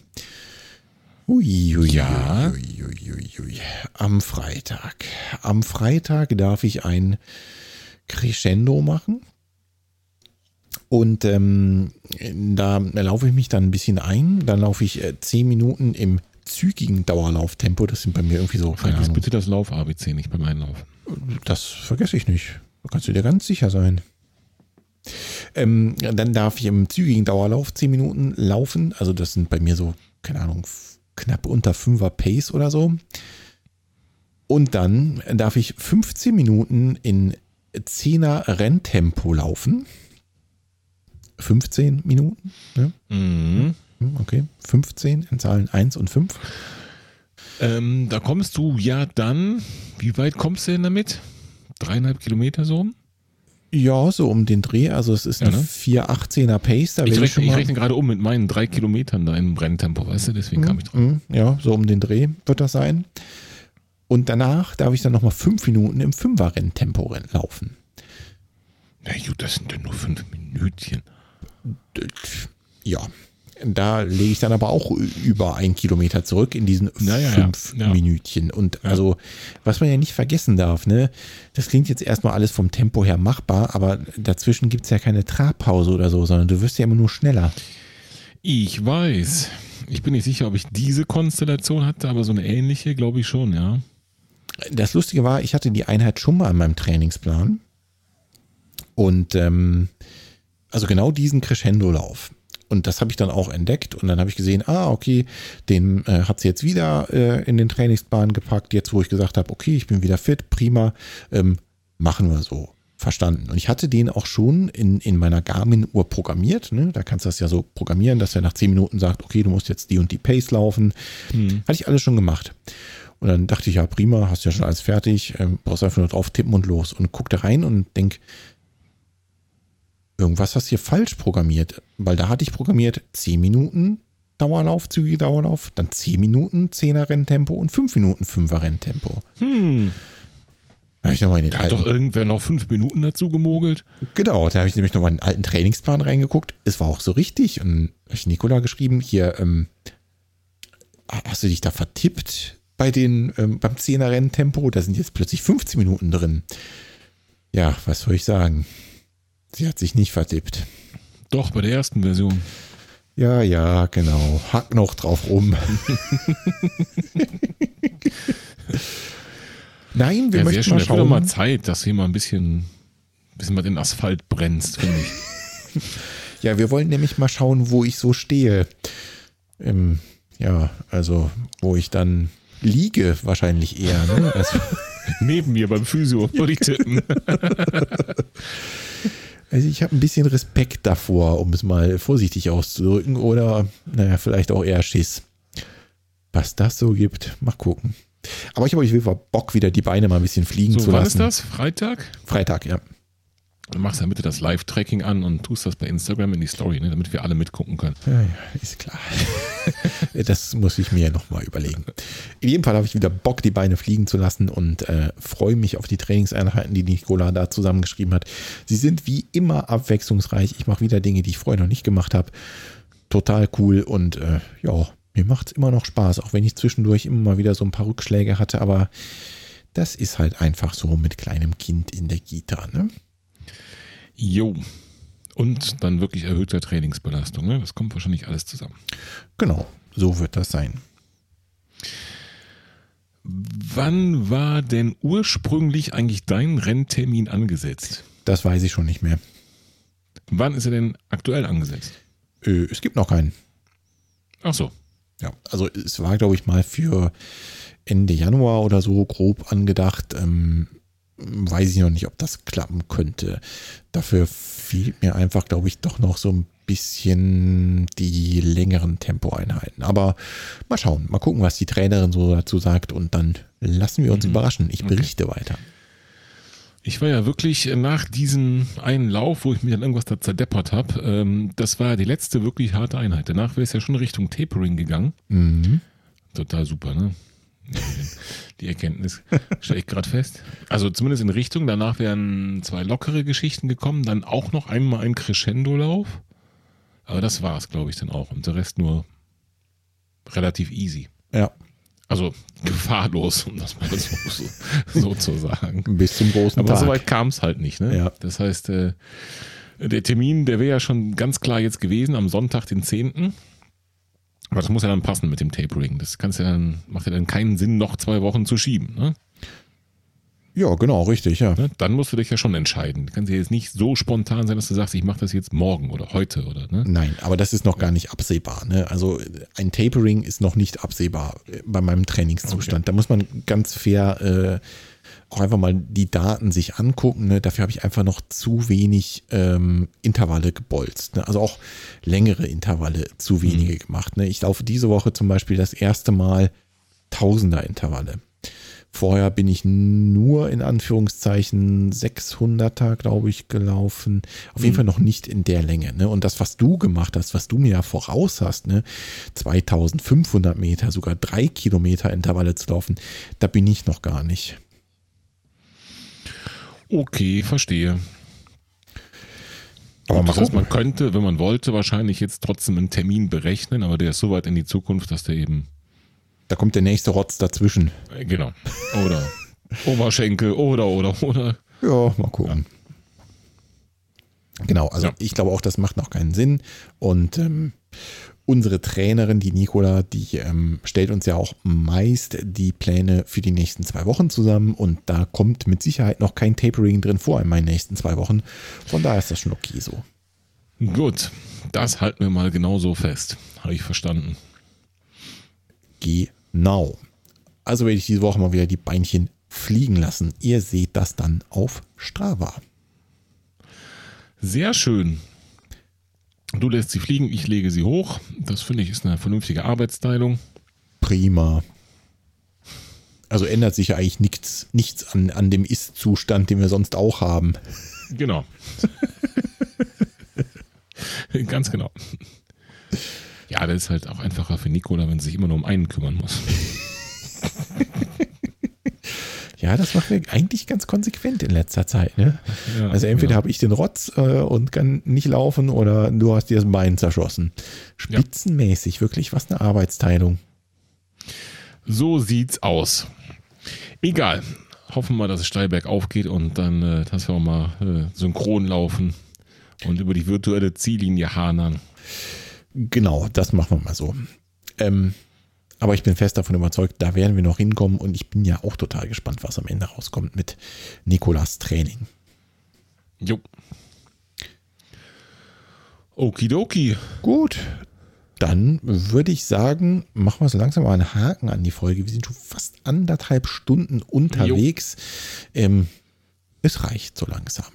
Ui, ui, ja. Ui, ui, Am Freitag. Am Freitag darf ich ein Crescendo machen. Und ähm, da, laufe ich mich dann ein bisschen ein. Dann laufe ich äh, zehn Minuten im zügigen Dauerlauftempo. Das sind bei mir irgendwie so. Vergiss bitte das Lauf-ABC nicht beim Einlaufen. Das vergesse ich nicht. Da kannst du dir ganz sicher sein. Ähm, dann darf ich im zügigen Dauerlauf zehn Minuten laufen. Also das sind bei mir so, keine Ahnung, knapp unter 5er Pace oder so. Und dann darf ich 15 Minuten in 10er Renntempo laufen. 15 Minuten. Ne? Mhm. Okay, 15 in Zahlen 1 und 5. Ähm, da kommst du ja dann, wie weit kommst du denn damit? Dreieinhalb Kilometer so? Ja, so um den Dreh. Also es ist ja, eine ne? 418er Pace. Da ich, rechne, ich rechne gerade um mit meinen drei Kilometern da im Brenntempo, weißt du? Deswegen mhm. kam ich drauf. Mhm. Ja, so um den Dreh wird das sein. Und danach darf ich dann nochmal fünf Minuten im Fünfer-Renntempo laufen. Na gut, das sind ja nur fünf Minütchen ja, da lege ich dann aber auch über ein Kilometer zurück in diesen naja, fünf ja. Minütchen. Und ja. also, was man ja nicht vergessen darf, ne, das klingt jetzt erstmal alles vom Tempo her machbar, aber dazwischen gibt es ja keine Trabpause oder so, sondern du wirst ja immer nur schneller. Ich weiß. Ich bin nicht sicher, ob ich diese Konstellation hatte, aber so eine ähnliche, glaube ich schon, ja. Das Lustige war, ich hatte die Einheit schon mal an meinem Trainingsplan. Und ähm, also genau diesen Crescendo-Lauf. Und das habe ich dann auch entdeckt und dann habe ich gesehen, ah, okay, den äh, hat sie jetzt wieder äh, in den Trainingsplan gepackt, jetzt wo ich gesagt habe, okay, ich bin wieder fit, prima, ähm, machen wir so. Verstanden. Und ich hatte den auch schon in, in meiner Garmin-Uhr programmiert. Ne? Da kannst du das ja so programmieren, dass er nach 10 Minuten sagt, okay, du musst jetzt die und die Pace laufen. Hm. Hatte ich alles schon gemacht. Und dann dachte ich, ja, prima, hast ja schon alles fertig, ähm, brauchst einfach nur drauf tippen und los. Und guck da rein und denk, irgendwas hast du hier falsch programmiert, weil da hatte ich programmiert 10 Minuten Dauerlauf, zügige Dauerlauf, dann 10 Minuten 10er Renntempo und 5 Minuten 5er Renntempo. Hm. Da habe ich nochmal in den Da hat doch alten, irgendwer noch fünf Minuten dazu gemogelt. genau, da habe ich nämlich nochmal in den alten Trainingsplan reingeguckt. Es war auch so richtig. Und habe ich Nikola geschrieben, hier, ähm, hast du dich da vertippt bei den, ähm, beim 10er Renntempo? Da sind jetzt plötzlich 15 Minuten drin. Ja, was soll ich sagen? Sie hat sich nicht vertippt. Doch, bei der ersten Version. Ja, ja, genau. Hack noch drauf rum. Nein, wir Ja, sehr möchten schön. mal Da schauen. mal Zeit, dass hier mal ein bisschen, bisschen mal den Asphalt brennst, finde ich. Ja, wir wollen nämlich mal schauen, wo ich so stehe. Ähm, ja, also wo ich dann liege, wahrscheinlich eher. Ne? Also, Neben mir beim Physio würde ich tippen. Also ich habe ein bisschen Respekt davor, um es mal vorsichtig auszudrücken. Oder, naja, vielleicht auch eher Schiss. Was das so gibt, mal gucken. Aber ich habe auf jeden Fall Bock, wieder die Beine mal ein bisschen fliegen So, zu wann lassen. ist das? Freitag? Freitag, ja. Du machst ja bitte das Live-Tracking an und tust das bei Instagram in die Story, ne, damit wir alle mitgucken können. Ja, ja, ist klar. das muss ich mir nochmal überlegen. In jedem Fall habe ich wieder Bock, die Beine fliegen zu lassen und äh, freue mich auf die Trainingseinheiten, die Nicola da zusammengeschrieben hat. Sie sind wie immer abwechslungsreich. Ich mache wieder Dinge, die ich vorher noch nicht gemacht habe. Total cool und äh, ja, mir macht es immer noch Spaß, auch wenn ich zwischendurch immer mal wieder so ein paar Rückschläge hatte, aber das ist halt einfach so mit kleinem Kind in der Kita, ne? Jo. Und dann wirklich erhöhter Trainingsbelastung. Ne? Das kommt wahrscheinlich alles zusammen. Genau, so wird das sein. Wann war denn ursprünglich eigentlich dein Renntermin angesetzt? Das weiß ich schon nicht mehr. Wann ist er denn aktuell angesetzt? Äh, es gibt noch keinen. Ach so. Ja, also es war, glaube ich, mal für Ende Januar oder so grob angedacht. Ähm, weiß ich noch nicht, ob das klappen könnte. Dafür fehlt mir einfach, glaube ich, doch noch so ein bisschen die längeren Tempoeinheiten. Aber mal schauen, mal gucken, was die Trainerin so dazu sagt und dann lassen wir uns überraschen. Ich berichte weiter. Ich war ja wirklich nach diesem einen Lauf, wo ich mir dann irgendwas da zerdeppert habe, ähm, das war die letzte wirklich harte Einheit. Danach wäre es ja schon Richtung Tapering gegangen. Mhm. Total super, ne? Die Erkenntnis stelle ich gerade fest. Also zumindest in Richtung. Danach wären zwei lockere Geschichten gekommen, dann auch noch einmal ein Crescendo-Lauf. Aber das war es, glaube ich, dann auch. Und der Rest nur relativ easy. Ja, Also gefahrlos, um das mal so, so, so zu sagen. bis zum großen Aber Tag. soweit kam es halt nicht. Ne? Ja. Das heißt, äh, der Termin, der wäre ja schon ganz klar jetzt gewesen, am Sonntag, den 10. Aber das muss ja dann passen mit dem Tapering. Das kannst ja dann, macht ja dann keinen Sinn, noch zwei Wochen zu schieben. Ne? Ja, genau, richtig, ja. Ne? Dann musst du dich ja schon entscheiden. Du kannst ja jetzt nicht so spontan sein, dass du sagst, ich mache das jetzt morgen oder heute oder ne? Nein, aber das ist noch gar nicht absehbar. Ne? Also ein Tapering ist noch nicht absehbar äh, bei meinem Trainingszustand. Da muss man ganz fair äh, auch einfach mal die Daten sich angucken. Ne? Dafür habe ich einfach noch zu wenig ähm, Intervalle gebolzt. Ne? Also auch längere Intervalle zu wenige gemacht. Ne? Ich laufe diese Woche zum Beispiel das erste Mal Tausender Intervalle. Vorher bin ich nur in Anführungszeichen 600er, glaube ich, gelaufen. Auf jeden Fall noch nicht in der Länge. Ne? Und das, was du gemacht hast, was du mir ja voraus hast, ne? 2500 Meter, sogar drei Kilometer Intervalle zu laufen, da bin ich noch gar nicht. Okay, verstehe. Aber das heißt, man könnte, wenn man wollte, wahrscheinlich jetzt trotzdem einen Termin berechnen, aber der ist so weit in die Zukunft, dass der eben Da kommt der nächste Rotz dazwischen. Äh, Genau. Oder Oberschenkel oder, oder, oder. Ja, mal gucken. Genau, also Ja. ich glaube auch, das macht noch keinen Sinn. Und ähm, unsere Trainerin, die Nicola, die ähm, stellt uns ja auch meist die Pläne für die nächsten zwei Wochen zusammen. Und da kommt mit Sicherheit noch kein Tapering drin vor in meinen nächsten zwei Wochen. Von daher ist das schon okay so. Gut, das halten wir mal genauso fest. Habe ich verstanden. Genau. Also werde ich diese Woche mal wieder die Beinchen fliegen lassen. Ihr seht das dann auf Strava. Sehr schön. Du lässt sie fliegen, ich lege sie hoch. Das finde ich ist eine vernünftige Arbeitsteilung. Prima. Also ändert sich ja eigentlich nichts, nichts an, an dem Ist-Zustand, den wir sonst auch haben. Genau. Ganz genau. Ja, das ist halt auch einfacher für Nikola, wenn sie sich immer nur um einen kümmern muss. Ja, das machen wir eigentlich ganz konsequent in letzter Zeit. Ne? Ja, also entweder ja. habe ich den Rotz äh, und kann nicht laufen oder du hast dir das Bein zerschossen. Spitzenmäßig, wirklich was eine Arbeitsteilung. So sieht's aus. Egal. Hoffen wir, dass es steil bergauf geht und dann, äh, dass wir auch mal äh, synchron laufen und über die virtuelle Ziellinie hanern. Genau, das machen wir mal so. Ähm, aber ich bin fest davon überzeugt, da werden wir noch hinkommen und ich bin ja auch total gespannt, was am Ende rauskommt mit Nikolas Training. Jo. Okidoki. Gut, dann würde ich sagen, machen wir so langsam mal einen Haken an die Folge. Wir sind schon fast anderthalb Stunden unterwegs. Ähm, es reicht so langsam.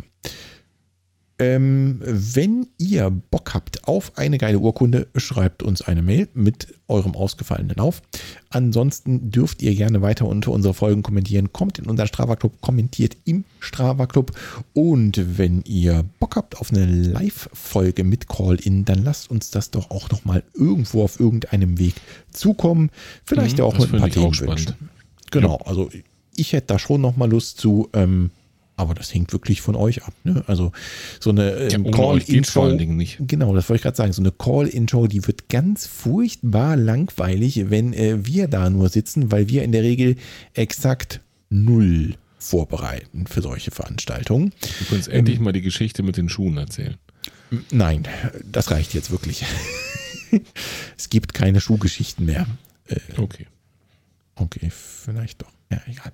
Ähm, wenn ihr Bock habt auf eine geile Urkunde, schreibt uns eine Mail mit eurem ausgefallenen Lauf. Ansonsten dürft ihr gerne weiter unter unsere Folgen kommentieren. Kommt in unseren Strava Club, kommentiert im Strava Club. Und wenn ihr Bock habt auf eine Live-Folge mit Call-In, dann lasst uns das doch auch nochmal irgendwo auf irgendeinem Weg zukommen. Vielleicht Mhm, auch mit ein paar Themenwünschen. Genau, also ich hätte da schon nochmal Lust zu. Ähm, aber das hängt wirklich von euch ab. Ne? Also so eine Ja, ähm, vor Call-In-Show. allen Dingen nicht. Genau, das wollte ich gerade sagen. So eine Call-In-Show, die wird ganz furchtbar langweilig, wenn äh, wir da nur sitzen, weil wir in der Regel exakt null vorbereiten für solche Veranstaltungen. Du kannst endlich mal die Geschichte mit den Schuhen erzählen. Nein, das reicht jetzt wirklich. es gibt keine Schuhgeschichten mehr. Okay. Okay, vielleicht doch. Ja, egal.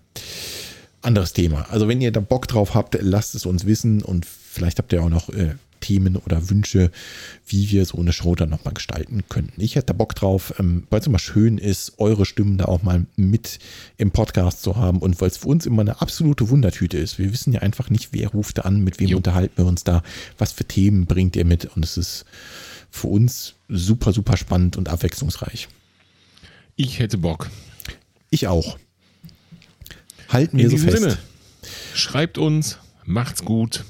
Anderes Thema. Also wenn ihr da Bock drauf habt, lasst es uns wissen und vielleicht habt ihr auch noch äh, Themen oder Wünsche, wie wir so eine Show dann nochmal gestalten könnten. Ich hätte da Bock drauf, ähm, weil es immer schön ist, eure Stimmen da auch mal mit im Podcast zu haben und weil es für uns immer eine absolute Wundertüte ist. Wir wissen ja einfach nicht, wer ruft da an, mit wem Jo. unterhalten wir uns da, was für Themen bringt ihr mit und es ist für uns super, super spannend und abwechslungsreich. Ich hätte Bock. Ich auch. Halten wir In so fest. Sinne, schreibt uns, macht's gut.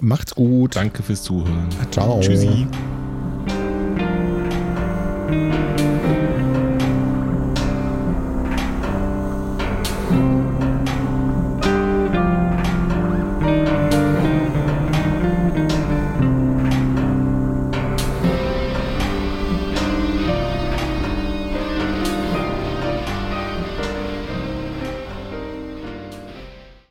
Macht's gut. Danke fürs Zuhören. Ciao. Tschüssi.